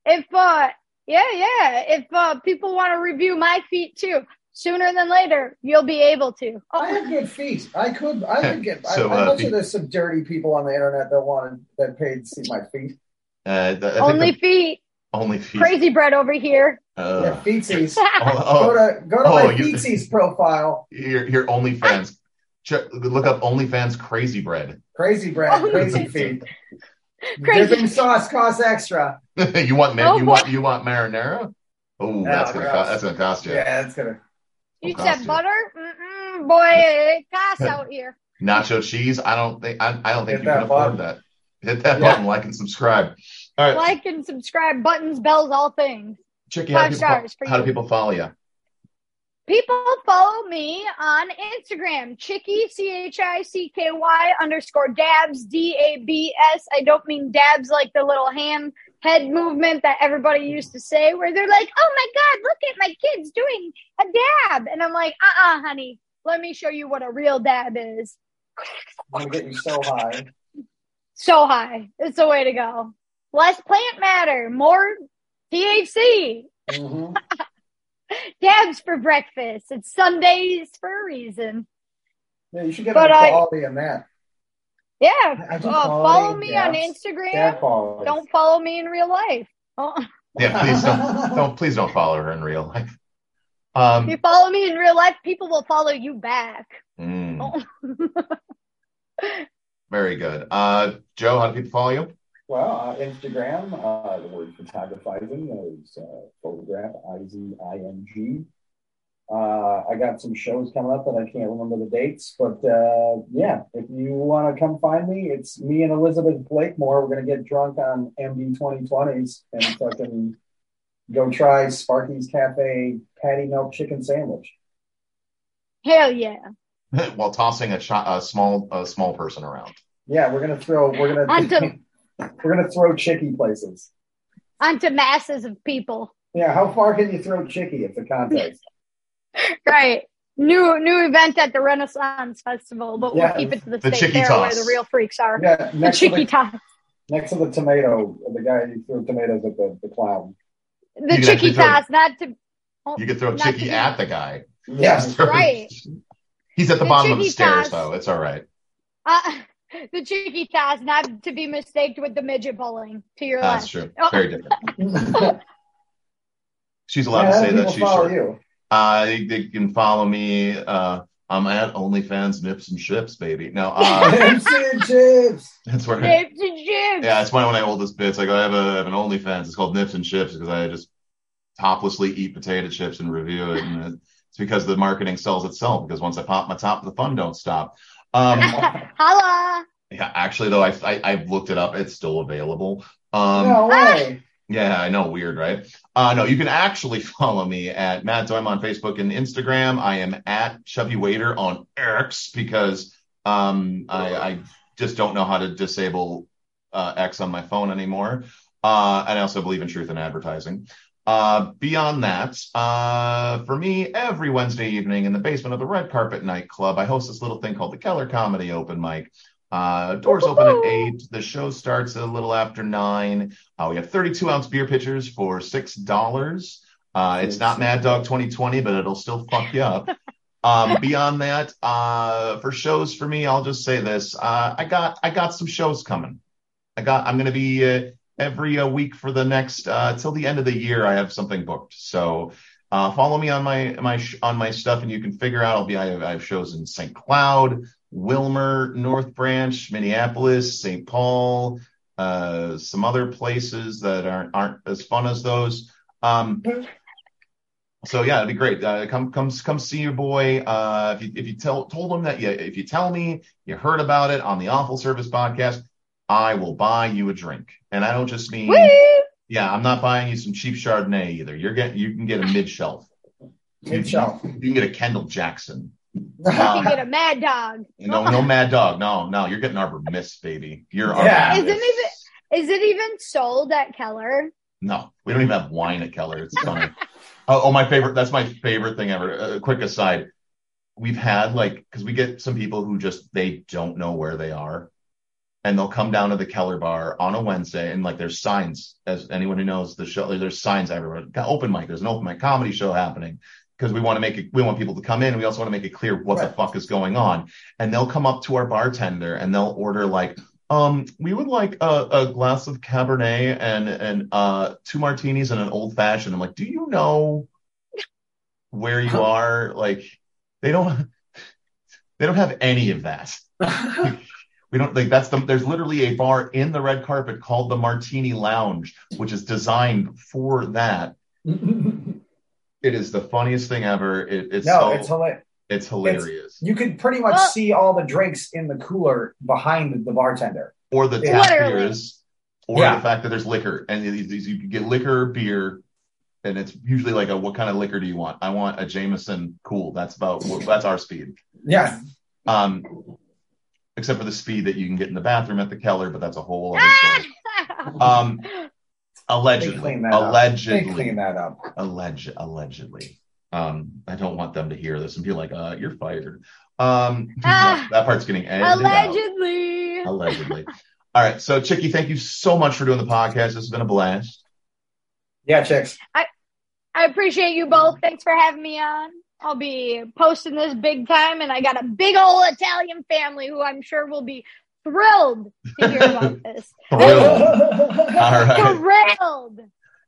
if uh, yeah, yeah, if uh, people want to review my feet too, sooner than later, you'll be able to. I Oh, have good feet. I could. I could get. So, I, I uh, bet you there's some dirty people on the internet that wanted that paid to see my feet. Uh, the- I think only the- feet, only feet. crazy bread over here. Uh, yeah, feetsies. oh, Go to go to Oh, my you- feetsies profile. your your OnlyFans. Check, look up OnlyFans Crazy Bread. Crazy bread, Oh, crazy yes. feet. Crazy. Dipping sauce costs extra. you want ma- Oh, you boy. want you want marinara? Oh, that's gonna gross. co- that's gonna cost you. Yeah, that's gonna. You said cost butter? Mm-mm, boy, it costs out here. Nacho cheese. I don't think I, I don't think Get you can that afford that. Hit that Yeah. button, like and subscribe. All right, Like and subscribe, buttons, bells, all things. Chicky, how, five do people, stars for how do people follow you? People follow me on Instagram, Chicky, C H I C K Y underscore dabs, D A B S. I don't mean dabs like the little hand head movement that everybody used to say, where they're like, oh my God, look at my kids doing a dab. And I'm like, uh uh honey, let me show you what a real dab is. I'm gonna get you so high. So high. It's the way to go. Less plant matter, more THC. hmm Dabs for breakfast. It's Sundays for a reason. Yeah, you should get But a I- quality in that. Yeah. I do Uh, follow me on. Instagram. Don't follow me in real life. Oh, Yeah, please don't, don't please don't follow her in real life. if Um, you follow me in real life, people will follow you back. mm, Oh. very good. Uh, Joe, how do people follow you? Well, uh, Instagram, uh, the word photographizing is uh, photograph, I Z I N G. Uh, I got some shows coming up that I can't remember the dates, but uh, yeah, if you want to come find me, it's me and Elizabeth Blakemore. We're going to get drunk on MD 2020s and fucking go try Sparky's Cafe patty milk chicken sandwich. Hell yeah. While tossing a, shot, a small a small person around. Yeah, we're gonna throw. We're gonna. Onto, we're gonna throw chicky places. onto masses of people. Yeah, how far can you throw chicky? It's the contest. Right. New new event at the Renaissance Festival, but Yeah, we'll keep it to the, the state chicky fair toss. where the real freaks are. Yeah, the next to chicky toss. next to the tomato, the guy who threw tomatoes at the, the clown. The You can chicky toss, not to. oh, You could throw not to Chicky at the guy. Yes. Right. He's at the, The bottom of the stairs, toss. though. It's all right. Uh, the cheeky toss, not to be mistaken with the midget bowling to your That's left. true. Oh. Very different. She's allowed Yeah, to say that she's follow short. you? Uh, you, you can follow me. Uh, I'm at OnlyFans Nips and Ships, baby. No, uh, MC and chips. that's where. Chips and chips. Yeah, it's funny when I hold this bit. It's like I have, a, I have an OnlyFans. It's called Nips and Chips because I just toplessly eat potato chips and review it. And it's because the marketing sells itself. Because once I pop my top, the fun don't stop. Um, Holla. yeah, actually though, I, I I've looked it up. It's still available. Um, no way. Yeah, I know, weird, right? Uh, no, you can actually follow me at Matt Dooyema on Facebook and Instagram. I am at Chubby Waiter on X because um, I, I just don't know how to disable uh, X on my phone anymore. Uh, and I also believe in truth in advertising. Uh, beyond that, uh, for me, every Wednesday evening in the basement of the Red Carpet Nightclub, I host this little thing called the Keller Comedy Open Mic. Uh, doors open at eight. The show starts a little after nine. Uh, we have 32 ounce beer pitchers for six dollars. Uh, it's not Mad Dog 2020, but it'll still fuck you up. Um, beyond that, uh, for shows for me, I'll just say this: uh, I got I got some shows coming. I got I'm gonna be uh, every uh, week for the next uh, till the end of the year. I have something booked, so uh, follow me on my my sh- on my stuff, and you can figure out. I'll be I have, I have shows in St. Cloud, Willmar, North Branch, Minneapolis, St. Paul, uh, some other places that aren't aren't as fun as those. Um, so yeah, it'd be great. Uh, come come come see your boy. Uh, if you if you tell told him that you if you tell me you heard about it on the Awful Service podcast, I will buy you a drink. And I don't just mean Woo! yeah, I'm not buying you some cheap Chardonnay either. You're getting you can get a mid shelf. Mid shelf. You can get a Kendall Jackson. You can get a mad dog. No, no Mad Dog. No, no, you're getting Arbor Mist, baby. You're Arbor Yeah. Isn't even is it even sold at Keller? No, we don't even have wine at Keller. It's funny. oh, oh, my favorite. That's my favorite thing ever. Uh, quick aside. We've had like, because we get some people who just, they don't know where they are. And they'll come down to the Keller bar on a Wednesday and like there's signs, as anyone who knows the show, there's signs everywhere. Got Open mic, there's an open mic comedy show happening because we want to make it, we want people to come in. And we also want to make it clear what the fuck is going on. And they'll come up to our bartender and they'll order like, um, we would like a, a glass of Cabernet and and uh two martinis and an old fashioned. I'm like, do you know where you are? Like, they don't they don't have any of that. We don't like that's the there's literally a bar in the red carpet called the Martini Lounge, which is designed for that. It is the funniest thing ever. It, it's no, so, it's hilarious. It's hilarious. You could pretty much Well- see all the drinks in the cooler behind the bartender. or the Yeah. tap Literally. beers, or Yeah. the fact that there's liquor, and these, these- you can get liquor beer, and it's usually like a what kind of liquor do you want? I want a Jameson. Cool. That's about that's our speed. Yeah. Um, except for the speed that you can get in the bathroom at the Keller, but that's a whole other story. Um, They allegedly, clean that up. They allegedly, clean that up. alleged, allegedly. Um, I don't want them to hear this and be like, "Uh, you're fired." Um, Ah. that part's getting edited out. Allegedly. Allegedly. All right. So, Chicky, thank you so much for doing the podcast. This has been a blast. Yeah, chicks. I, I appreciate you both. Thanks for having me on. I'll be posting this big time, and I got a big old Italian family who I'm sure will be thrilled to hear about this. Thrilled. All right. Thrilled.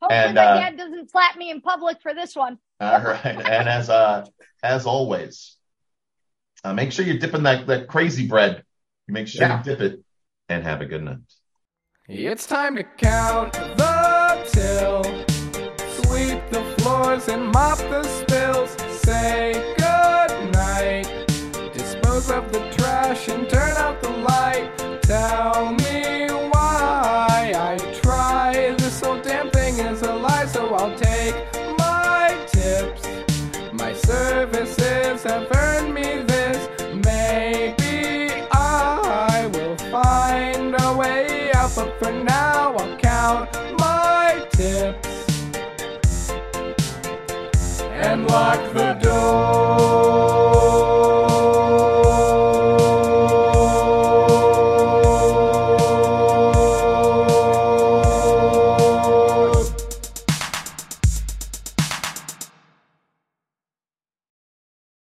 Hopefully, And, my uh, dad doesn't slap me in public for this one. All right. And as uh as always, uh, make sure you're dipping that, that crazy bread. You make sure Yeah. you dip it and have a good night. It's time to count the till. Sweep the floors and mop the spills. Say good night. Of the trash and turn out the light. Tell me why I try. This whole damn thing is a lie, so I'll take my tips. My services have earned me this. Maybe I will find a way out, but for now I'll count my tips and lock the door.